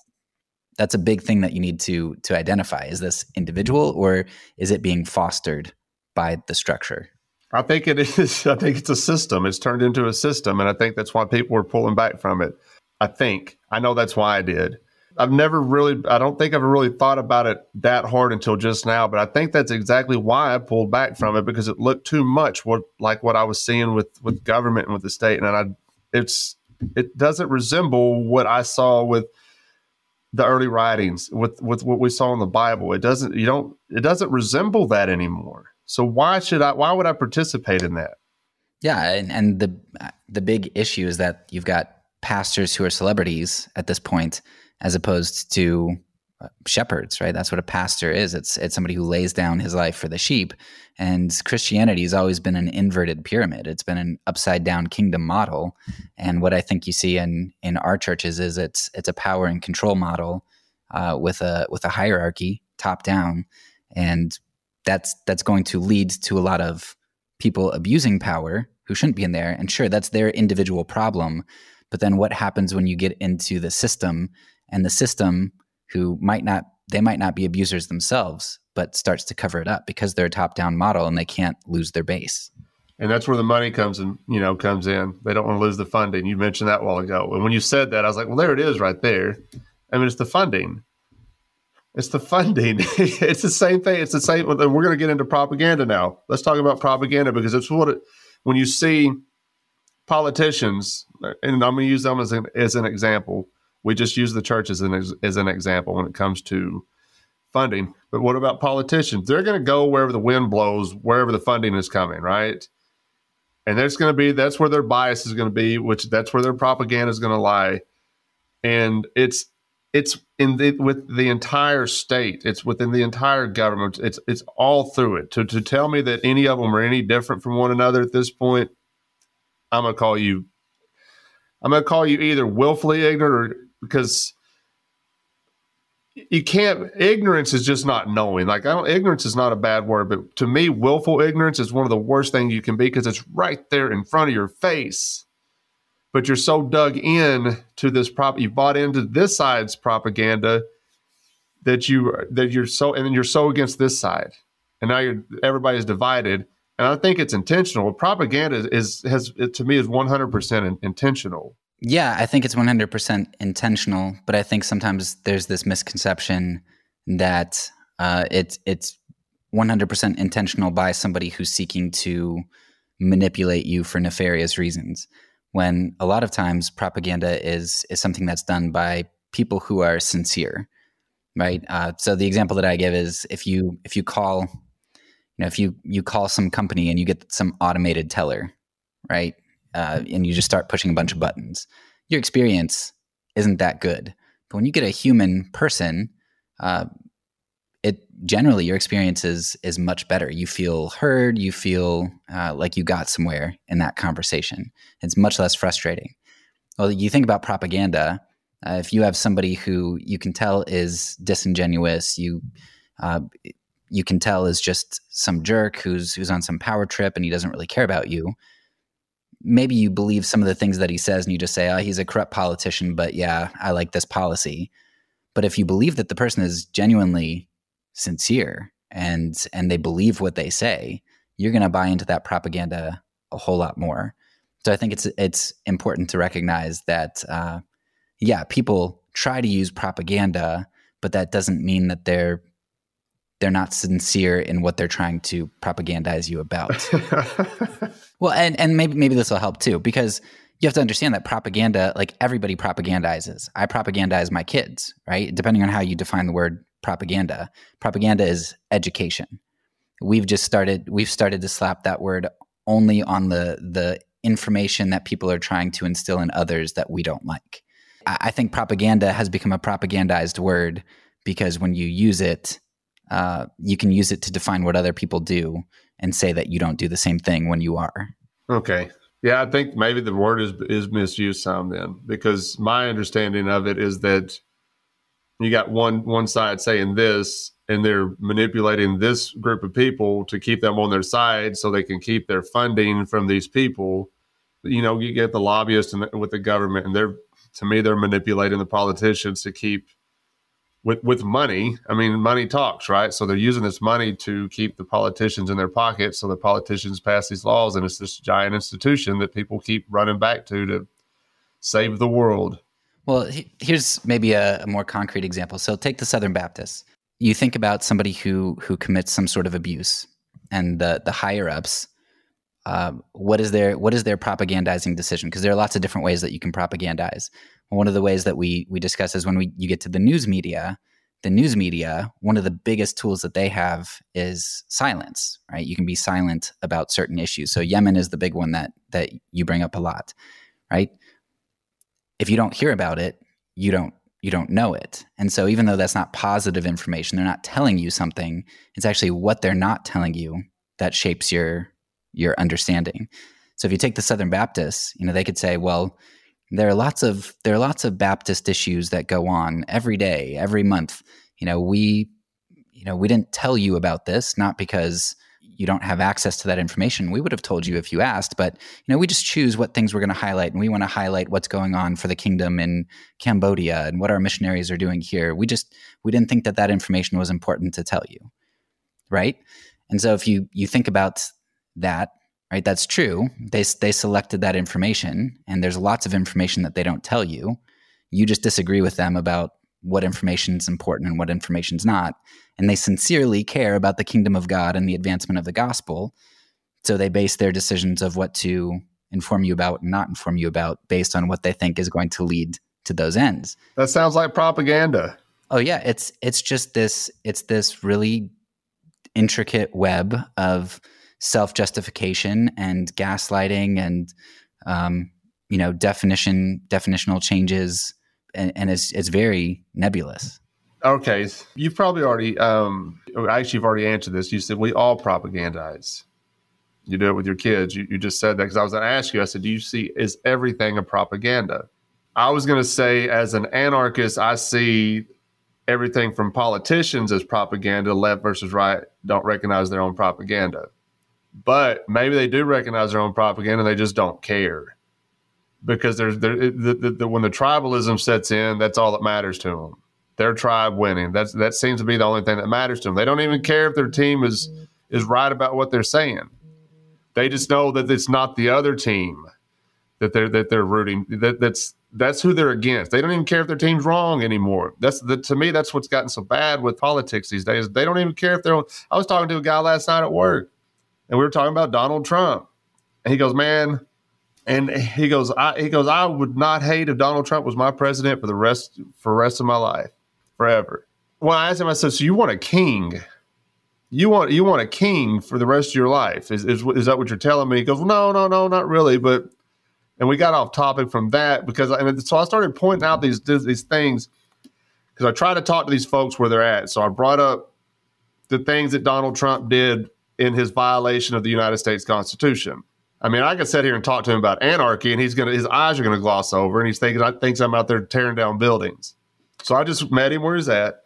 that's a big thing that you need to to identify. Is this individual or is it being fostered by the structure? I think it is. I think it's a system. It's turned into a system, and I think that's why people are pulling back from it. I think I know that's why I did. I've never really, I don't think I've really thought about it that hard until just now, but I think that's exactly why I pulled back from it because it looked too much what like what I was seeing with with government and with the state, and I it's it doesn't resemble what I saw with the early writings with with what we saw in the Bible. It doesn't you don't it doesn't resemble that anymore. So why should I why would I participate in that? Yeah, and, and the the big issue is that you've got pastors who are celebrities at this point as opposed to uh, shepherds, right? That's what a pastor is. It's it's somebody who lays down his life for the sheep. And Christianity has always been an inverted pyramid. It's been an upside down kingdom model. And what I think you see in in our churches is it's it's a power and control model uh, with a with a hierarchy top down, and that's that's going to lead to a lot of people abusing power who shouldn't be in there. And sure, that's their individual problem. But then what happens when you get into the system and the system who might not they might not be abusers themselves, but starts to cover it up because they're a top-down model and they can't lose their base. And that's where the money comes in, you know, comes in. They don't want to lose the funding. You mentioned that while ago. And when you said that, I was like, well, there it is right there. I mean, it's the funding. It's the funding. it's the same thing. It's the same. We're going to get into propaganda now. Let's talk about propaganda because it's what it, when you see politicians, and I'm going to use them as an, as an example. We just use the church as an as an example when it comes to funding. But what about politicians? They're going to go wherever the wind blows, wherever the funding is coming, right? And there's going to be that's where their bias is going to be, which that's where their propaganda is going to lie. And it's it's in the with the entire state. It's within the entire government. It's it's all through it. To to tell me that any of them are any different from one another at this point, I'm gonna call you. I'm gonna call you either willfully ignorant or because you can't. Ignorance is just not knowing. Like I don't. Ignorance is not a bad word, but to me, willful ignorance is one of the worst things you can be because it's right there in front of your face but you're so dug in to this prop you bought into this side's propaganda that you that you're so and then you're so against this side. And now you're everybody's divided. And i think it's intentional. Propaganda is, has to me is 100% intentional. Yeah i think it's 100% intentional but i think sometimes there's this misconception that uh, it's it's 100% intentional by somebody who's seeking to manipulate you for nefarious reasons when a lot of times propaganda is is something that's done by people who are sincere right? Uh, so the example that i give is if you if you call you know if you you call some company and you get some automated teller right? Uh, and you just start pushing a bunch of buttons your experience isn't that good. But when you get a human person uh, it generally your experience is is much better. You feel heard. You feel uh, like you got somewhere in that conversation. It's much less frustrating. Well, you think about propaganda. Uh, if you have somebody who you can tell is disingenuous, you uh, you can tell is just some jerk who's who's on some power trip and he doesn't really care about you. Maybe you believe some of the things that he says and you just say, "Oh, he's a corrupt politician," but yeah, I like this policy. But if you believe that the person is genuinely sincere and and they believe what they say, you're going to buy into that propaganda a whole lot more. So I think it's it's important to recognize that uh, yeah, people try to use propaganda, but that doesn't mean that they're they're not sincere in what they're trying to propagandize you about. well, and and maybe maybe this will help too because you have to understand that propaganda, like everybody propagandizes. I propagandize my kids, right? Depending on how you define the word propaganda. Propaganda is education. We've just started we've started to slap that word only on the the information that people are trying to instill in others that we don't like. I, I think propaganda has become a propagandized word because when you use it, uh, you can use it to define what other people do and say that you don't do the same thing when you are. Okay. Yeah, I think maybe the word is is misused some then because my understanding of it is that you got one one side saying this and they're manipulating this group of people to keep them on their side so they can keep their funding from these people. You know you get the lobbyists and with the government and they're to me they're manipulating the politicians to keep with with money. I mean money talks right? So they're using this money to keep the politicians in their pockets so the politicians pass these laws and it's this giant institution that people keep running back to to save the world well, here's maybe a, a, more concrete example. So take the Southern Baptists. You think about somebody who who commits some sort of abuse, and the the higher ups. Uh, what is their what is their propagandizing decision? Because there are lots of different ways that you can propagandize. One of the ways that we we discuss is when we you get to the news media. The news media, one of the biggest tools that they have is silence. Right, you can be silent about certain issues. So Yemen is the big one that that you bring up a lot. Right, if you don't hear about it, you don't you don't know it. And so even though that's not positive information, they're not telling you something, it's actually what they're not telling you that shapes your your understanding. So if you take the Southern Baptists, you know, they could say, well, there are lots of there are lots of Baptist issues that go on every day, every month. You know, we you know, we didn't tell you about this not because you don't have access to that information. We would have told you if you asked, but you know, we just choose what things we're going to highlight, and we want to highlight what's going on for the kingdom in Cambodia and what our missionaries are doing here. We just we didn't think that that information was important to tell you, right? And so if you you think about that, right, that's true. They they selected that information, and there's lots of information that they don't tell you. You just disagree with them about what information is important and what information is not. And they sincerely care about the kingdom of God and the advancement of the gospel. So they base their decisions of what to inform you about and not inform you about based on what they think is going to lead to those ends. That sounds like propaganda. Oh yeah, it's it's just this it's this really intricate web of self-justification and gaslighting and um, you know definition definitional changes and, and it's it's very nebulous. Okay, you've probably already um, actually you've already answered this. You said we all propagandize. You do it with your kids. You, you just said that because I was going to ask you. I said, do you see is everything a propaganda? I was going to say, as an anarchist, I see everything from politicians as propaganda. Left versus right don't recognize their own propaganda, but maybe they do recognize their own propaganda. And they just don't care because there's there, the, the, the, when the tribalism sets in, that's all that matters to them. Their tribe winning. That's that seems to be the only thing that matters to them. They don't even care if their team is is right about what they're saying. They just know that it's not the other team that they're that they're rooting. That that's that's who they're against. They don't even care if their team's wrong anymore. That's the, to me that's what's gotten so bad with politics these days. They don't even care if they're. I was talking to a guy last night at work, and we were talking about Donald Trump, and he goes, "Man, and he goes, I, he goes, I would not hate if Donald Trump was my president for the rest for the rest of my life, forever. Well, I asked him, I said, so you want a king? You want you want a king for the rest of your life? Is is, is that what you're telling me? He goes, no, no, no, not really. But and we got off topic from that because and so I started pointing out these these things because I try to talk to these folks where they're at. So I brought up the things that Donald Trump did in his violation of the United States Constitution I mean, I could sit here and talk to him about anarchy, and he's gonna his eyes are gonna gloss over, and he's thinking I thinks I'm out there tearing down buildings. So I just met him where he's at,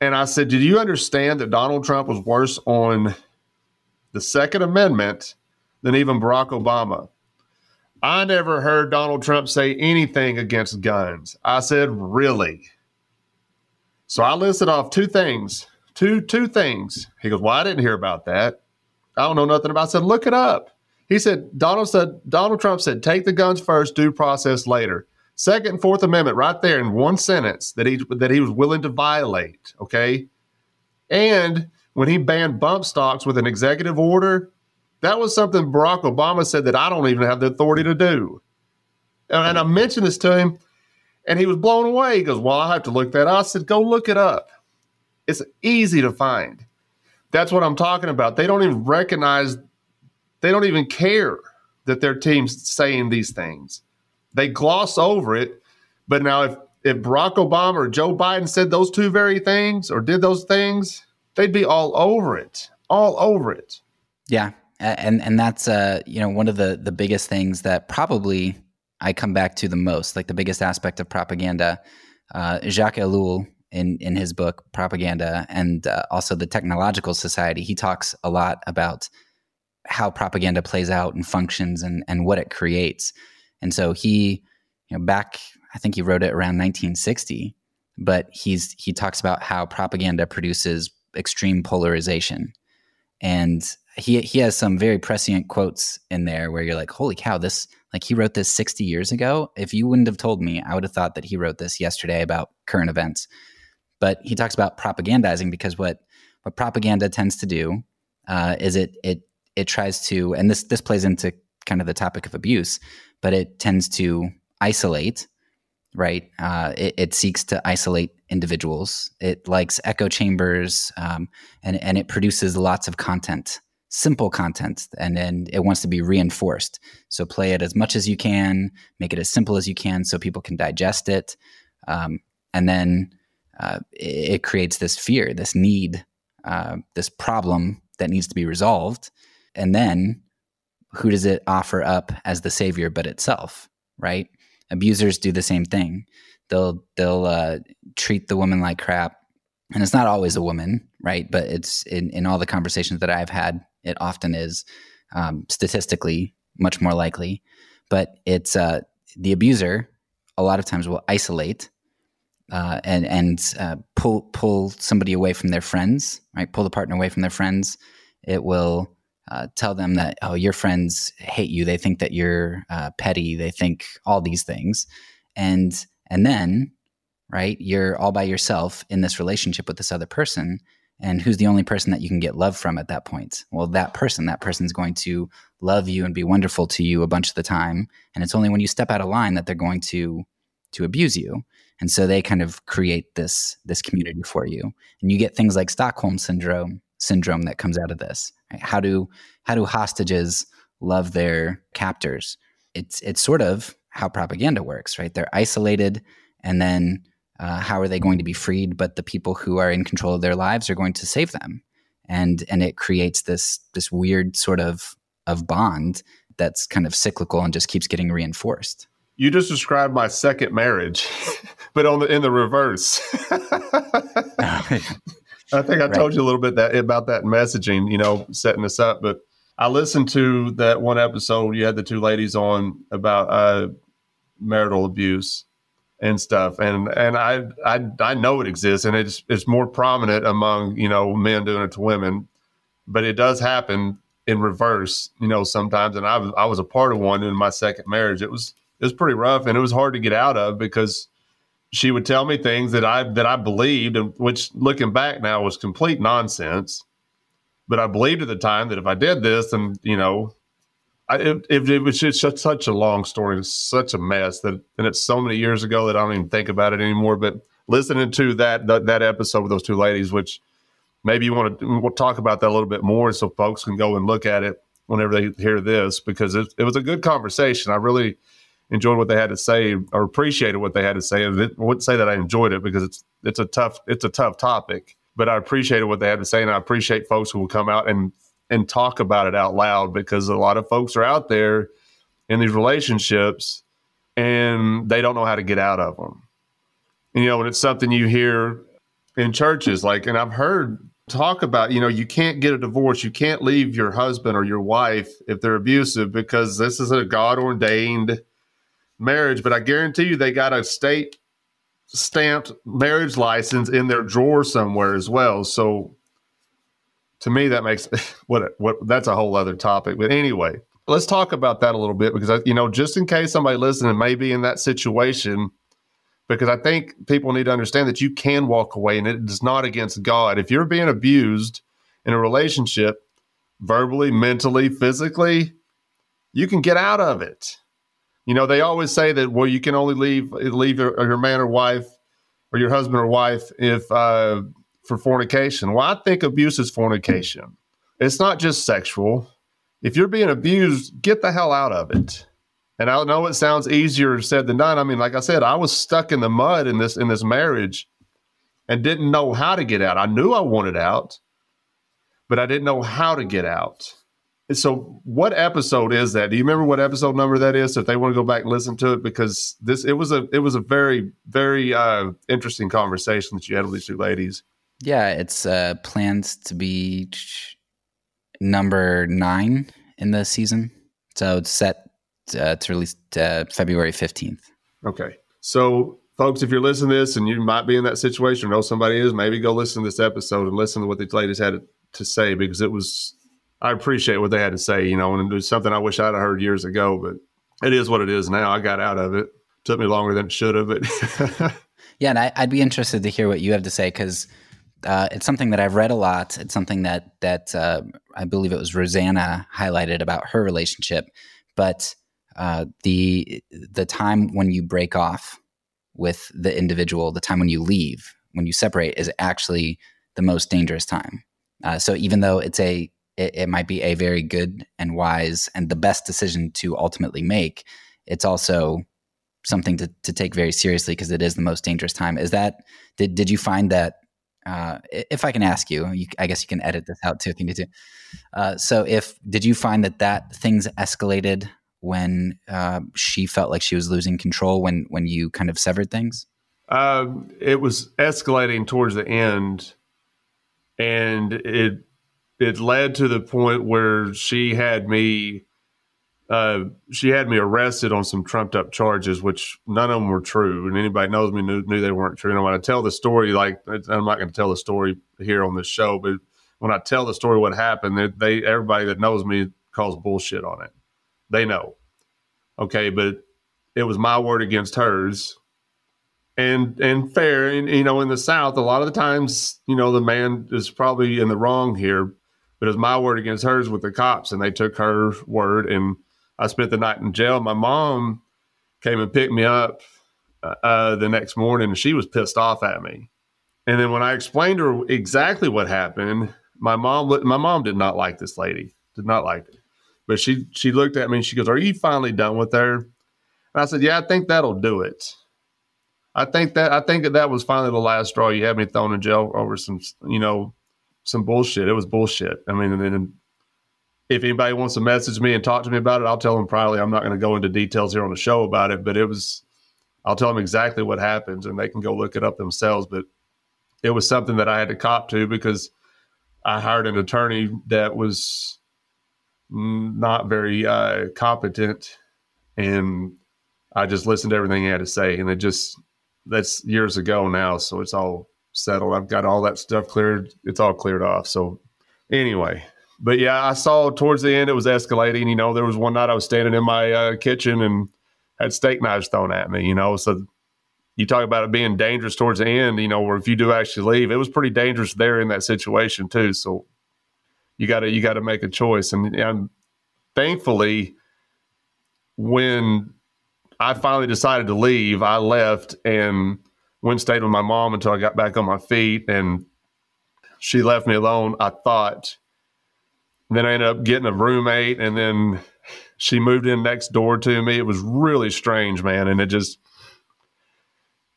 and I said, "Did you understand that Donald Trump was worse on the Second Amendment than even Barack Obama?" I never heard Donald Trump say anything against guns. I said, "Really?" So I listed off two things, two two things. He goes, "Well, I didn't hear about that. I don't know nothing about." It. I said, "Look it up." He said Donald said Donald Trump said take the guns first, due process later. Second and Fourth Amendment, right there in one sentence that he that he was willing to violate. Okay, and when he banned bump stocks with an executive order, that was something Barack Obama said that I don't even have the authority to do. And I mentioned this to him, and he was blown away. He goes, "Well, I have to look that." Up. I said, "Go look it up. It's easy to find." That's what I'm talking about. They don't even recognize they don't even care that their team's saying these things. They gloss over it. But now, if, if Barack Obama or Joe Biden said those two very things or did those things, they'd be all over it, all over it. Yeah, and and that's uh you know one of the the biggest things that probably I come back to the most, like the biggest aspect of propaganda. Uh, Jacques Ellul in in his book Propaganda and uh, also the Technological Society, he talks a lot about how propaganda plays out and functions and and what it creates. And so he, you know, back I think he wrote it around 1960, but he's he talks about how propaganda produces extreme polarization. And he he has some very prescient quotes in there where you're like, "Holy cow, this like he wrote this 60 years ago. If you wouldn't have told me, I would have thought that he wrote this yesterday about current events." But he talks about propagandizing because what what propaganda tends to do uh, is it it it tries to, and this this plays into kind of the topic of abuse, but it tends to isolate. Right, uh, it, it, seeks to isolate individuals. It likes echo chambers, um, and and it produces lots of content, simple content, and then it wants to be reinforced. So play it as much as you can, make it as simple as you can, so people can digest it, um, and then uh, it, it, creates this fear, this need, uh, this problem that needs to be resolved, and then who does it offer up as the savior but itself right abusers do the same thing they'll they'll uh, treat the woman like crap and it's not always a woman, right? But it's in, in all the conversations that I've had, it often is um, statistically much more likely. But it's uh, the abuser a lot of times will isolate uh, and and uh, pull pull somebody away from their friends, right? Pull the partner away from their friends. It will uh, tell them that oh, your friends hate you. They think that you're uh, petty. They think all these things, and and then right, you're all by yourself in this relationship with this other person. And who's the only person that you can get love from at that point? Well, that person. That person's going to love you and be wonderful to you a bunch of the time. And it's only when you step out of line that they're going to to abuse you and so they kind of create this this community for you and you get things like stockholm syndrome syndrome that comes out of this right? how do how do hostages love their captors? It's it's sort of how propaganda works right? They're isolated and then uh, how are they going to be freed? But the people who are in control of their lives are going to save them. And and it creates this this weird sort of of bond that's kind of cyclical and just keeps getting reinforced. You just described my second marriage, but on the in the reverse. I think I right. told you a little bit that about that messaging, you know, setting this up. But I listened to that one episode you had the two ladies on about uh, marital abuse and stuff, and and I I I know it exists, and it's it's more prominent among you know men doing it to women, but it does happen in reverse, you know, sometimes. And I was I was a part of one in my second marriage. It was it was pretty rough and it was hard to get out of because she would tell me things that I that I believed and which looking back now was complete nonsense. But I believed at the time that if I did this, and you know, I, it, it, it was just such, such a long story, such a mess that, and it's so many years ago that I don't even think about it anymore. But listening to that that, that episode with those two ladies, which maybe you want to we'll talk about that a little bit more, so folks can go and look at it whenever they hear this, because it, it was a good conversation. I really enjoyed what they had to say or appreciated what they had to say. I wouldn't say that I enjoyed it because it's it's a tough it's a tough topic, but I appreciated what they had to say, and I appreciate folks who will come out and and talk about it out loud because a lot of folks are out there in these relationships and they don't know how to get out of them. And, you know, and it's something you hear in churches, like, and I've heard talk about, you know, you can't get a divorce, you can't leave your husband or your wife if they're abusive because this is a God ordained marriage, but I guarantee you they got a state stamped marriage license in their drawer somewhere as well. So to me, that makes what what that's a whole other topic. But anyway, let's talk about that a little bit because you know, just in case somebody listening may be in that situation, because I think people need to understand that you can walk away and it is not against God. If you're being abused in a relationship, verbally, mentally, physically, you can get out of it. You know, they always say that well, you can only leave leave your, your man or wife or your husband or wife if uh, for fornication. Well, I think abuse is fornication. It's not just sexual. If you're being abused, get the hell out of it. And I know it sounds easier said than done. I mean, like I said, I was stuck in the mud in this in this marriage and didn't know how to get out. I knew I wanted out, but I didn't know how to get out. So, what episode is that? Do you remember what episode number that is? So if they want to go back and listen to it, because this it was a it was a very very uh, interesting conversation that you had with these two ladies. Yeah, it's uh, planned to be number nine in the season, so it's set uh, to release uh, February fifteenth. Okay, so folks, if you're listening to this and you might be in that situation or know somebody is, maybe go listen to this episode and listen to what these ladies had to say because it was I appreciate what they had to say, you know, and it was something I wish I'd heard years ago, but it is what it is now. I got out of it. Took me longer than it should have, but yeah, and I, would be interested to hear what you have to say because uh, it's something that I've read a lot. It's something that that uh, I believe it was Rosanna highlighted about her relationship, but uh, the the time when you break off with the individual, the time when you leave, when you separate, is actually the most dangerous time. Uh, so even though it's a it, it might be a very good and wise and the best decision to ultimately make. It's also something to, to take very seriously because it is the most dangerous time. Is that did did you find that? Uh, if I can ask you, you, I guess you can edit this out too if you need to. Uh, so, if did you find that that things escalated when uh, she felt like she was losing control when when you kind of severed things? Um, it was escalating towards the end, and it it led to the point where she had me uh, she had me arrested on some trumped up charges, which none of them were true, and anybody knows me knew, knew they weren't true. And when I tell the story, like I'm not going to tell the story here on this show, but when I tell the story, what happened, they, they everybody that knows me calls bullshit on it. They know, okay, but it was my word against hers, and and fair. And you know, in the South, a lot of the times, you know, the man is probably in the wrong here, but it was my word against hers with the cops, and they took her word and I spent the night in jail. My mom came and picked me up uh, uh, the next morning, and she was pissed off at me. And then when I explained to her exactly what happened, my mom my mom did not like this lady, did not like it. But she she looked at me and she goes, "Are you finally done with her?" And I said, "Yeah, I think that'll do it." I think that I think that that was finally the last straw. You had me thrown in jail over some, you know, some bullshit. It was bullshit. I mean, and then if anybody wants to message me and talk to me about it, I'll tell them privately. I'm not going to go into details here on the show about it, but it was, I'll tell them exactly what happens and they can go look it up themselves. But it was something that I had to cop to because I hired an attorney that was not very uh, competent and I just listened to everything he had to say. And it just, that's years ago now. So it's all settled. I've got all that stuff cleared. It's all cleared off. So anyway, but yeah, I saw towards the end it was escalating. You know, there was one night I was standing in my uh, kitchen and had steak knives thrown at me. You know, so you talk about it being dangerous towards the end. You know, where if you do actually leave, it was pretty dangerous there in that situation too. So you got to you got to make a choice. And, and thankfully, when I finally decided to leave, I left and went and stayed with my mom until I got back on my feet and she left me alone. I thought then I ended up getting a roommate, and then she moved in next door to me. It was really strange, man, and it just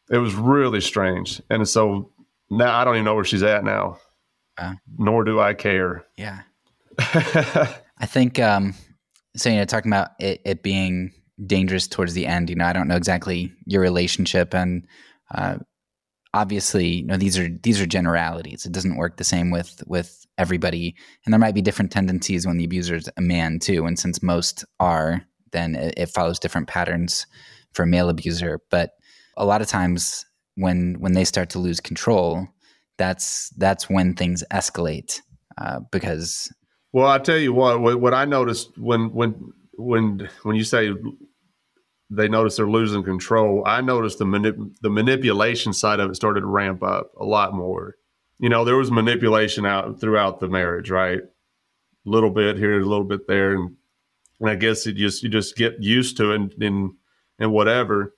it was really strange. And so now I don't even know where she's at now. Uh, nor do I care. Yeah. I think um so you know talking about it, it being dangerous towards the end, you know, I don't know exactly your relationship and uh, obviously you know these are these are generalities. It doesn't work the same with with everybody. And there might be different tendencies when the abuser is a man too. And since most are then it, it, follows different patterns for a male abuser. But a lot of times when when they start to lose control that's that's when things escalate uh, because well i tell you what what i noticed when when when when you say they notice they're losing control. I noticed the manip- the manipulation side of it started to ramp up a lot more. You know, there was manipulation out throughout the marriage, right? A little bit here, a little bit there, and, and I guess it just you just get used to it and and, and whatever.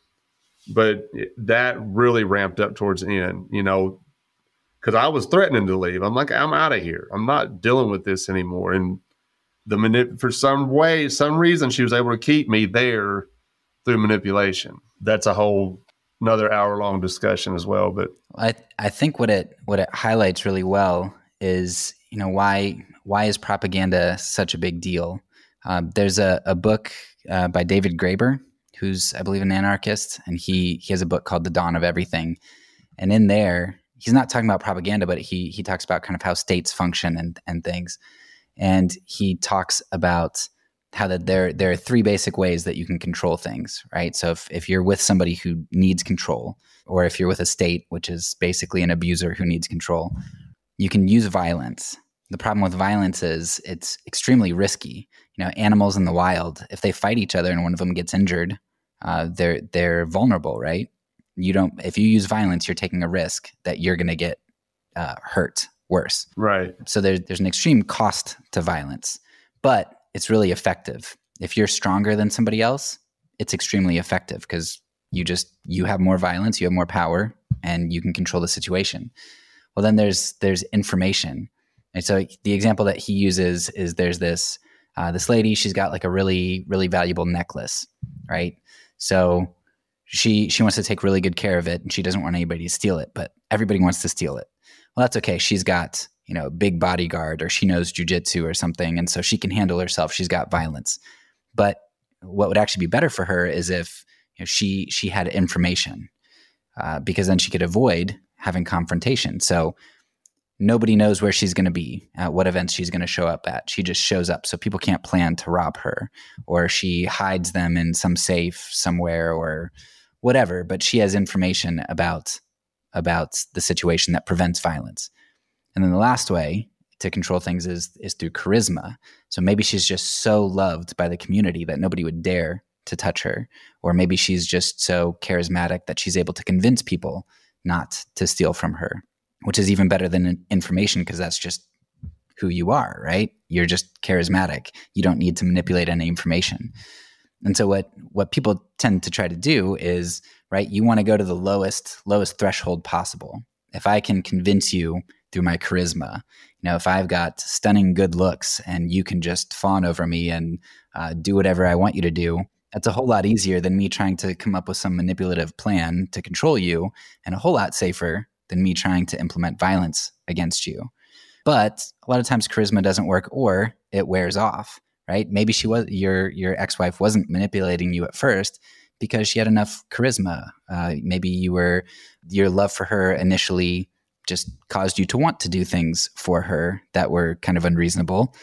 But that really ramped up towards the end, you know, because I was threatening to leave. I'm like, I'm out of here. I'm not dealing with this anymore. And the manip for some way, some reason, she was able to keep me there through manipulation. That's a whole another hour long discussion as well. But I I think what it what it highlights really well is you know why why is propaganda such a big deal? Um, there's a, a book uh, by David Graeber, who's I believe an anarchist, and he he has a book called The Dawn of Everything, and in there he's not talking about propaganda, but he he talks about kind of how states function and and things, and he talks about how that there there are three basic ways that you can control things, right? So if, if you're with somebody who needs control, or if you're with a state, which is basically an abuser who needs control, you can use violence. The problem with violence is it's extremely risky. You know, animals in the wild, if they fight each other and one of them gets injured, uh, they're they're vulnerable, right? You don't. If you use violence, you're taking a risk that you're going to get uh, hurt worse. Right. So there's there's an extreme cost to violence, but it's really effective. If you're stronger than somebody else, it's extremely effective because you just you have more violence, you have more power, and you can control the situation. Well, then there's there's information. And so the example that he uses is there's this uh, this lady. She's got like a really really valuable necklace, right? So she she wants to take really good care of it, and she doesn't want anybody to steal it. But everybody wants to steal it. Well, that's okay. She's got you know, big bodyguard or she knows jujitsu or something. And so she can handle herself. She's got violence. But what would actually be better for her is if you know, she she had information. uh, because then she could avoid having confrontation. So nobody knows where she's going to be, at what events she's going to show up at. She just shows up, so people can't plan to rob her, or she hides them in some safe somewhere, or whatever. But she has information about about the situation that prevents violence. And then the last way to control things is is through charisma. So maybe she's just so loved by the community that nobody would dare to touch her, or maybe she's just so charismatic that she's able to convince people not to steal from her, which is even better than information because that's just who you are, right? You're just charismatic. You don't need to manipulate any information. And so what what people tend to try to do is, right, you want to go to the lowest lowest threshold possible. If I can convince you through my charisma, you know, if I've got stunning good looks and you can just fawn over me and uh, do whatever I want you to do, that's a whole lot easier than me trying to come up with some manipulative plan to control you, and a whole lot safer than me trying to implement violence against you. But a lot of times charisma doesn't work or it wears off, right? Maybe she was your your ex-wife wasn't manipulating you at first because she had enough charisma. Uh, maybe you were your love for her initially just caused you to want to do things for her that were kind of unreasonable,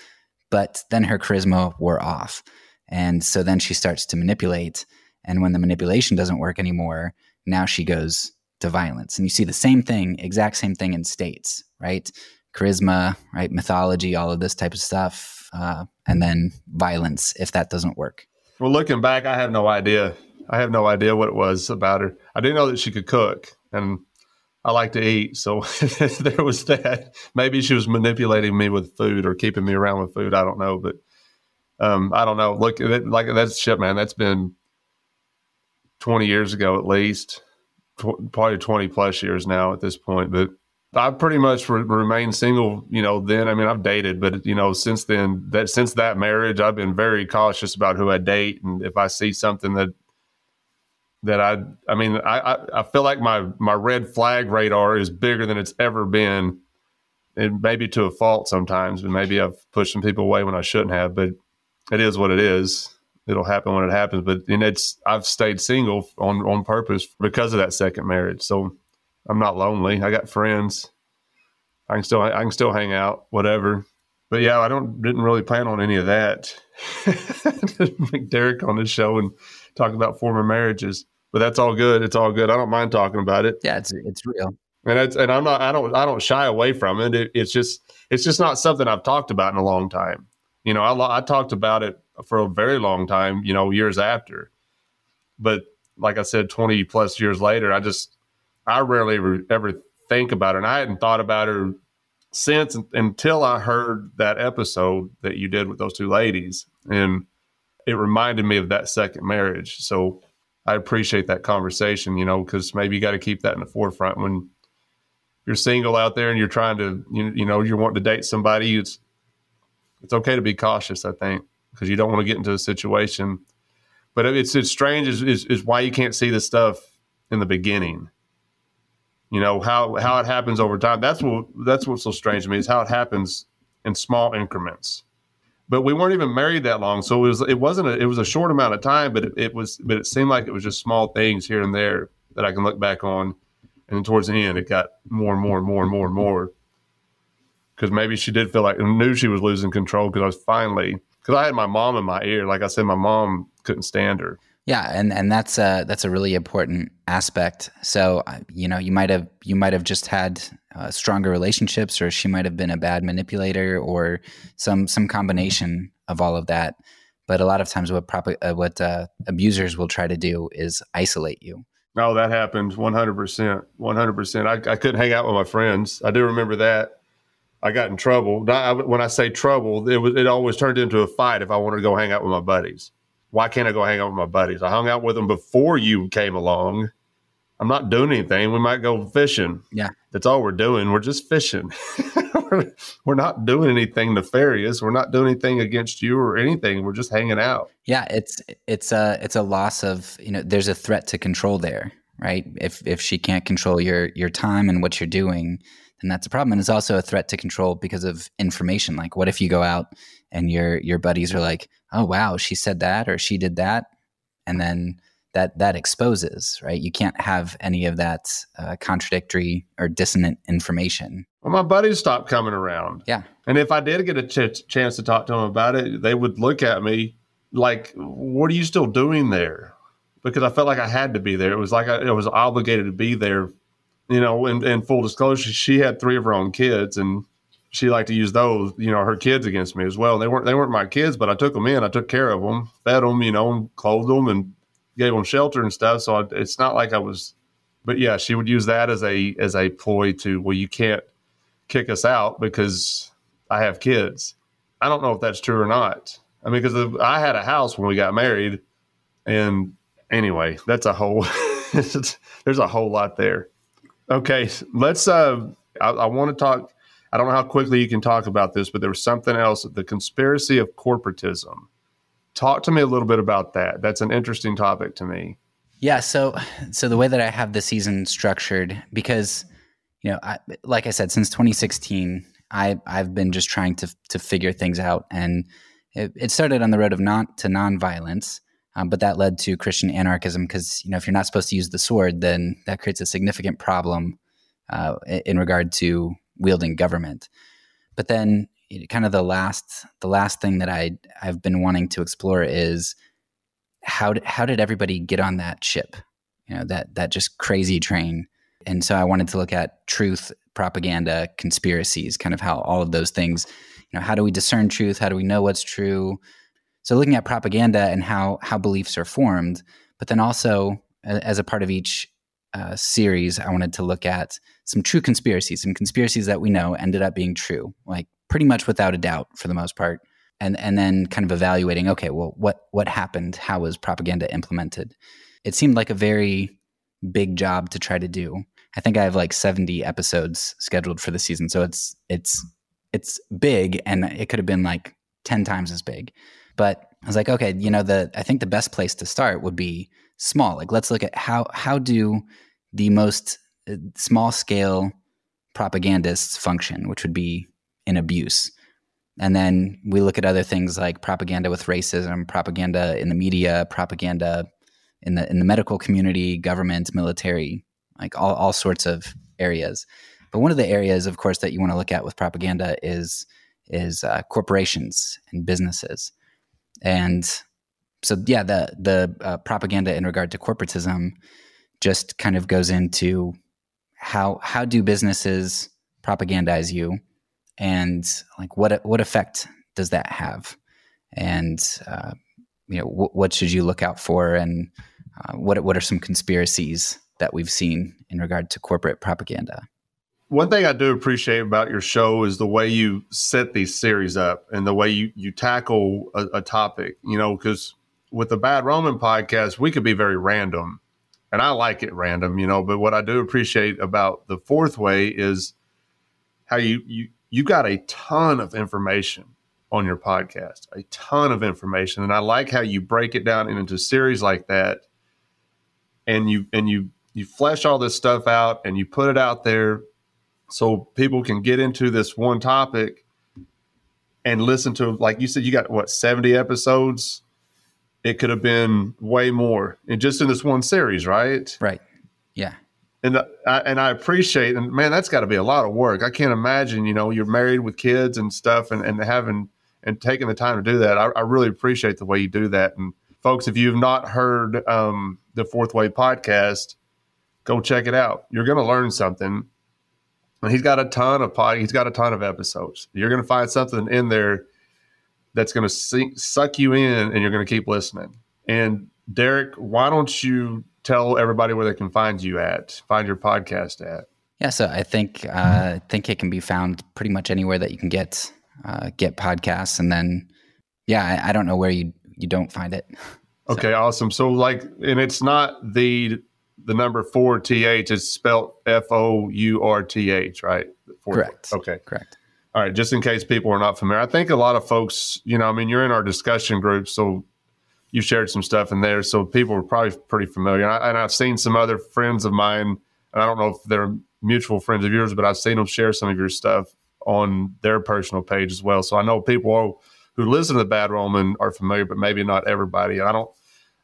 but then her charisma wore off. And so then she starts to manipulate. And when the manipulation doesn't work anymore, now she goes to violence. And you see the same thing, exact same thing in states, right? Charisma, right? Mythology, all of this type of stuff. Uh, and then violence if that doesn't work. Well, looking back, I have no idea. I have no idea what it was about her. I didn't know that she could cook. And I like to eat. So there was that. Maybe she was manipulating me with food or keeping me around with food. I don't know. But um, I don't know. Look, like that's shit, man. That's been 20 years ago at least, tw- probably 20 plus years now at this point. But I pretty much re- remained single, you know, then. I mean, I've dated, but, you know, since then, that since that marriage, I've been very cautious about who I date. And if I see something that, that I, I mean, I, I, feel like my, my red flag radar is bigger than it's ever been. And maybe to a fault sometimes, but maybe I've pushed some people away when I shouldn't have. But it is what it is. It'll happen when it happens. But and it's I've stayed single on on purpose because of that second marriage. So I'm not lonely. I got friends. I can still I can still hang out, whatever. But yeah, I don't didn't really plan on any of that. Derek on the show and talk about former marriages. But that's all good. It's all good. I don't mind talking about it. Yeah, it's it's real. And it's and I'm not I don't I don't shy away from it. it it's just it's just not something I've talked about in a long time. You know, I, I talked about it for a very long time, you know, years after. But like I said, 20 plus years later, I just, I rarely ever, ever think about it. And I hadn't thought about her since until I heard that episode that you did with those two ladies. And it reminded me of that second marriage. So I appreciate that conversation, you know, because maybe you got to keep that in the forefront when you're single out there and you're trying to, you, you know, you're wanting to date somebody. It's, it's okay to be cautious, I think, because you don't want to get into a situation. But it's it's strange is, is, is why you can't see this stuff in the beginning. You know how how it happens over time. That's what that's what's so strange to me is how it happens in small increments. But we weren't even married that long, so it was it wasn't a, it was a short amount of time, but it, it was but it seemed like it was just small things here and there that I can look back on. And towards the end, it got more and more and more and more and more because maybe she did feel like knew she was losing control because I was finally because I had my mom in my ear. Like I said, my mom couldn't stand her. Yeah, and and that's a that's a really important aspect. So uh, you know, you might have you might have just had uh, stronger relationships, or she might have been a bad manipulator, or some some combination of all of that. But a lot of times, what prop- uh, what uh, abusers will try to do is isolate you. Oh, that happens one hundred percent, one hundred percent. I I couldn't hang out with my friends. I do remember that. I got in trouble. When I say trouble, it was it always turned into a fight if I wanted to go hang out with my buddies. Why can't I go hang out with my buddies? I hung out with them before you came along. I'm not doing anything. We might go fishing. Yeah. That's all we're doing. We're just fishing. we're, we're not doing anything nefarious. We're not doing anything against you or anything. We're just hanging out. Yeah, it's it's a it's a loss of, you know, there's a threat to control there, right? If if she can't control your your time and what you're doing, then that's a problem. And it's also a threat to control because of information. Like, what if you go out and your your buddies are like, "Oh, wow, she said that or she did that," and then that that exposes, right? You can't have any of that uh, contradictory or dissonant information. Well, my buddies stopped coming around. Yeah. And if I did get a ch- chance to talk to them about it, they would look at me like, "What are you still doing there?" Because I felt like I had to be there. It was like I, I was obligated to be there. You know, in, in full disclosure, she had three of her own kids, and she liked to use those, you know, her kids against me as well. They weren't they weren't my kids, but I took them in. I took care of them, fed them, you know, clothed them, and gave them shelter and stuff. So I, it's not like I was, but yeah, she would use that as a as a ploy to well, you can't kick us out because I have kids. I don't know if that's true or not. I mean, because I had a house when we got married, and anyway, that's a whole. there's a whole lot there. Okay, let's. Uh, I, I want to talk. I don't know how quickly you can talk about this, but there was something else: the conspiracy of corporatism. Talk to me a little bit about that. That's an interesting topic to me. Yeah. So, so the way that I have the season structured, because you know, I, like I said, since 2016, I I've been just trying to to figure things out, and it, it started on the road of not to nonviolence, um, but that led to Christian anarchism because you know if you're not supposed to use the sword, then that creates a significant problem uh, in regard to wielding government. But then, kind of the last the last thing that I I've been wanting to explore is how did, how did everybody get on that ship? You know that that just crazy train. And so I wanted to look at truth, propaganda, conspiracies, kind of how all of those things. You know, how do we discern truth? How do we know what's true? So looking at propaganda and how how beliefs are formed, but then also as a part of each uh, series, I wanted to look at some true conspiracies, some conspiracies that we know ended up being true, like pretty much without a doubt for the most part, and and then kind of evaluating, okay, well, what what happened? How was propaganda implemented? It seemed like a very big job to try to do. I think I have like 70 episodes scheduled for the season, so it's it's it's big, and it could have been like 10 times as big. But I was like, okay, you know, the I think the best place to start would be small. Like, let's look at how how do the most uh, small scale propagandists function, which would be in abuse. And then we look at other things like propaganda with racism, propaganda in the media, propaganda in the in the medical community, government, military, like all, all sorts of areas. But one of the areas, of course, that you want to look at with propaganda is is uh, corporations and businesses. And so, yeah, the the uh, propaganda in regard to corporatism just kind of goes into how how do businesses propagandize you, and like what what effect does that have, and uh, you know w- what should you look out for, and uh, what what are some conspiracies that we've seen in regard to corporate propaganda. One thing I do appreciate about your show is the way you set these series up and the way you, you tackle a, a topic, you know, because with the Bad Roman podcast, we could be very random. And I like it random, you know, but what I do appreciate about the fourth way is how you you you got a ton of information on your podcast, a ton of information. And I like how you break it down into series like that and you and you you flesh all this stuff out and you put it out there so people can get into this one topic and listen to like you said you got what 70 episodes it could have been way more. And just in this one series right? Right. Yeah. And I, and I appreciate and man that's got to be a lot of work. I can't imagine you know you're married with kids and stuff and, and having and taking the time to do that. I, I really appreciate the way you do that. And folks if you've not heard um, the fourth way podcast go check it out. You're going to learn something. And he's got a ton of pod, he's got a ton of episodes. You're going to find something in there that's going to suck you in, and you're going to keep listening. And Derek, why don't you tell everybody where they can find you at, find your podcast at? Yeah, so I think uh, I think it can be found pretty much anywhere that you can get uh, get podcasts, and then yeah, I, I don't know where you you don't find it. Okay, so. awesome. So like, and it's not the the number four th is spelled F O U R T H, right? Four, correct. Okay, correct. All right, just in case people are not familiar, I think a lot of folks, you know, I mean, you're in our discussion group, so you shared some stuff in there, so people are probably pretty familiar. And, I, have seen some other friends of mine, and I don't know if they're mutual friends of yours, but I've seen them share some of your stuff on their personal page as well. So I know people who listen to the Bad Roman are familiar, but maybe not everybody. And I don't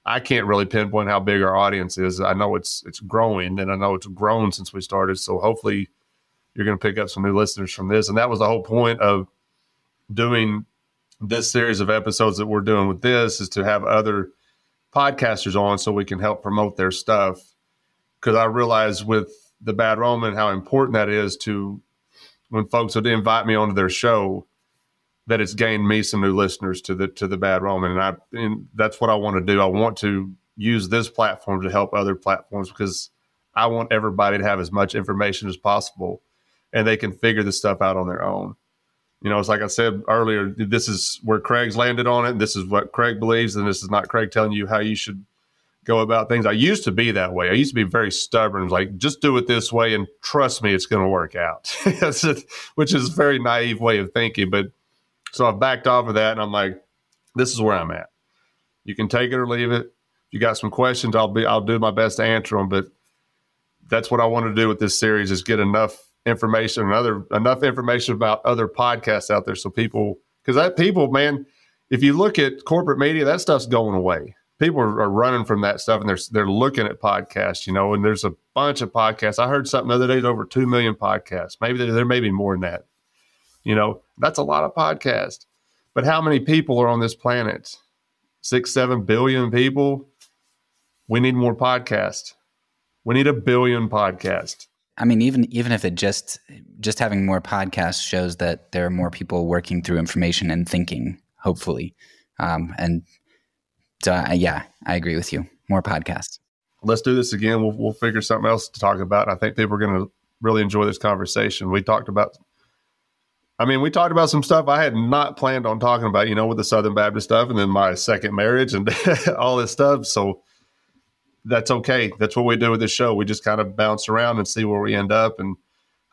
I can't really pinpoint how big our audience is. I know it's it's growing, and I know it's grown since we started. So hopefully, you're going to pick up some new listeners from this. And that was the whole point of doing this series of episodes that we're doing with this is to have other podcasters on so we can help promote their stuff. Because I realize with the Bad Roman how important that is to when folks would invite me onto their show that it's gained me some new listeners to the to the Bad Roman, and I and that's what I want to do. I want to use this platform to help other platforms because I want everybody to have as much information as possible, and they can figure this stuff out on their own. You know, it's like I said earlier. This is where Craig's landed on it. This is what Craig believes, and this is not Craig telling you how you should go about things. I used to be that way. I used to be very stubborn, like just do it this way and trust me, it's going to work out. Which is a very naive way of thinking, but so I've backed off of that and I'm like, this is where I'm at. You can take it or leave it. If you got some questions, I'll be I'll do my best to answer them. But that's what I want to do with this series is get enough information and other enough information about other podcasts out there so people because that people, man, if you look at corporate media, that stuff's going away. People are, are, running from that stuff and they're they're looking at podcasts, you know, and there's a bunch of podcasts. I heard something the other day, over two million podcasts. Maybe there, there may be more than that. You know, that's a lot of podcasts. But how many people are on this planet? Six, seven billion people. We need more podcasts. We need a billion podcasts. I mean, even even if it just just having more podcasts shows that there are more people working through information and thinking, hopefully. Um, and so, uh, yeah, I agree with you. More podcasts. Let's do this again. We'll we'll figure something else to talk about. I think people are going to really enjoy this conversation. We talked about I mean, we talked about some stuff I had not planned on talking about, you know, with the Southern Baptist stuff and then my second marriage and all this stuff. So that's okay. That's what we do with this show. We just kind of bounce around and see where we end up. And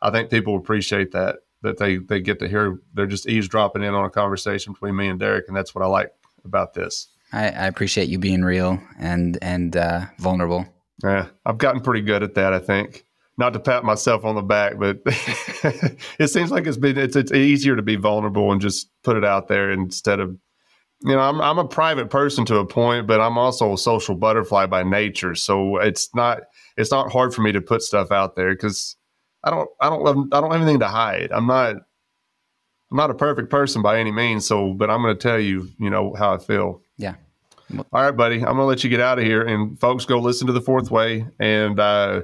I think people appreciate that, that they, they get to hear, they're just eavesdropping in on a conversation between me and Derek. And that's what I like about this. I, I appreciate you being real and, and uh, vulnerable. Yeah, I've gotten pretty good at that, I think not to pat myself on the back, but it seems like it's been it's it's easier to be vulnerable and just put it out there instead of you know I'm I'm a private person to a point, but I'm also a social butterfly by nature. So it's not it's not hard for me to put stuff out there because I don't I don't I don't have anything to hide. I'm not I'm not a perfect person by any means. So, but I'm going to tell you, you know, how I feel. Yeah. All right, buddy. I'm going to let you get out of here, and folks, go listen to the Fourth Way and. uh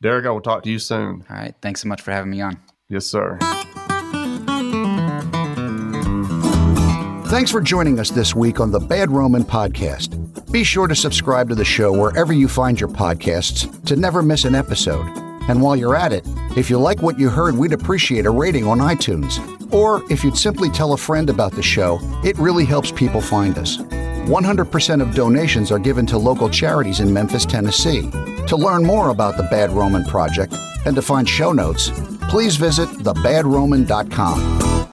Derek, I will talk to you soon. All right. Thanks so much for having me on. Yes, sir. Thanks for joining us this week on the Bad Roman Podcast. Be sure to subscribe to the show wherever you find your podcasts to never miss an episode. And while you're at it, if you like what you heard, we'd appreciate a rating on iTunes. Or if you'd simply tell a friend about the show, it really helps people find us. 100% of donations are given to local charities in Memphis, Tennessee. To learn more about the Bad Roman Project and to find show notes, please visit thebadroman.com.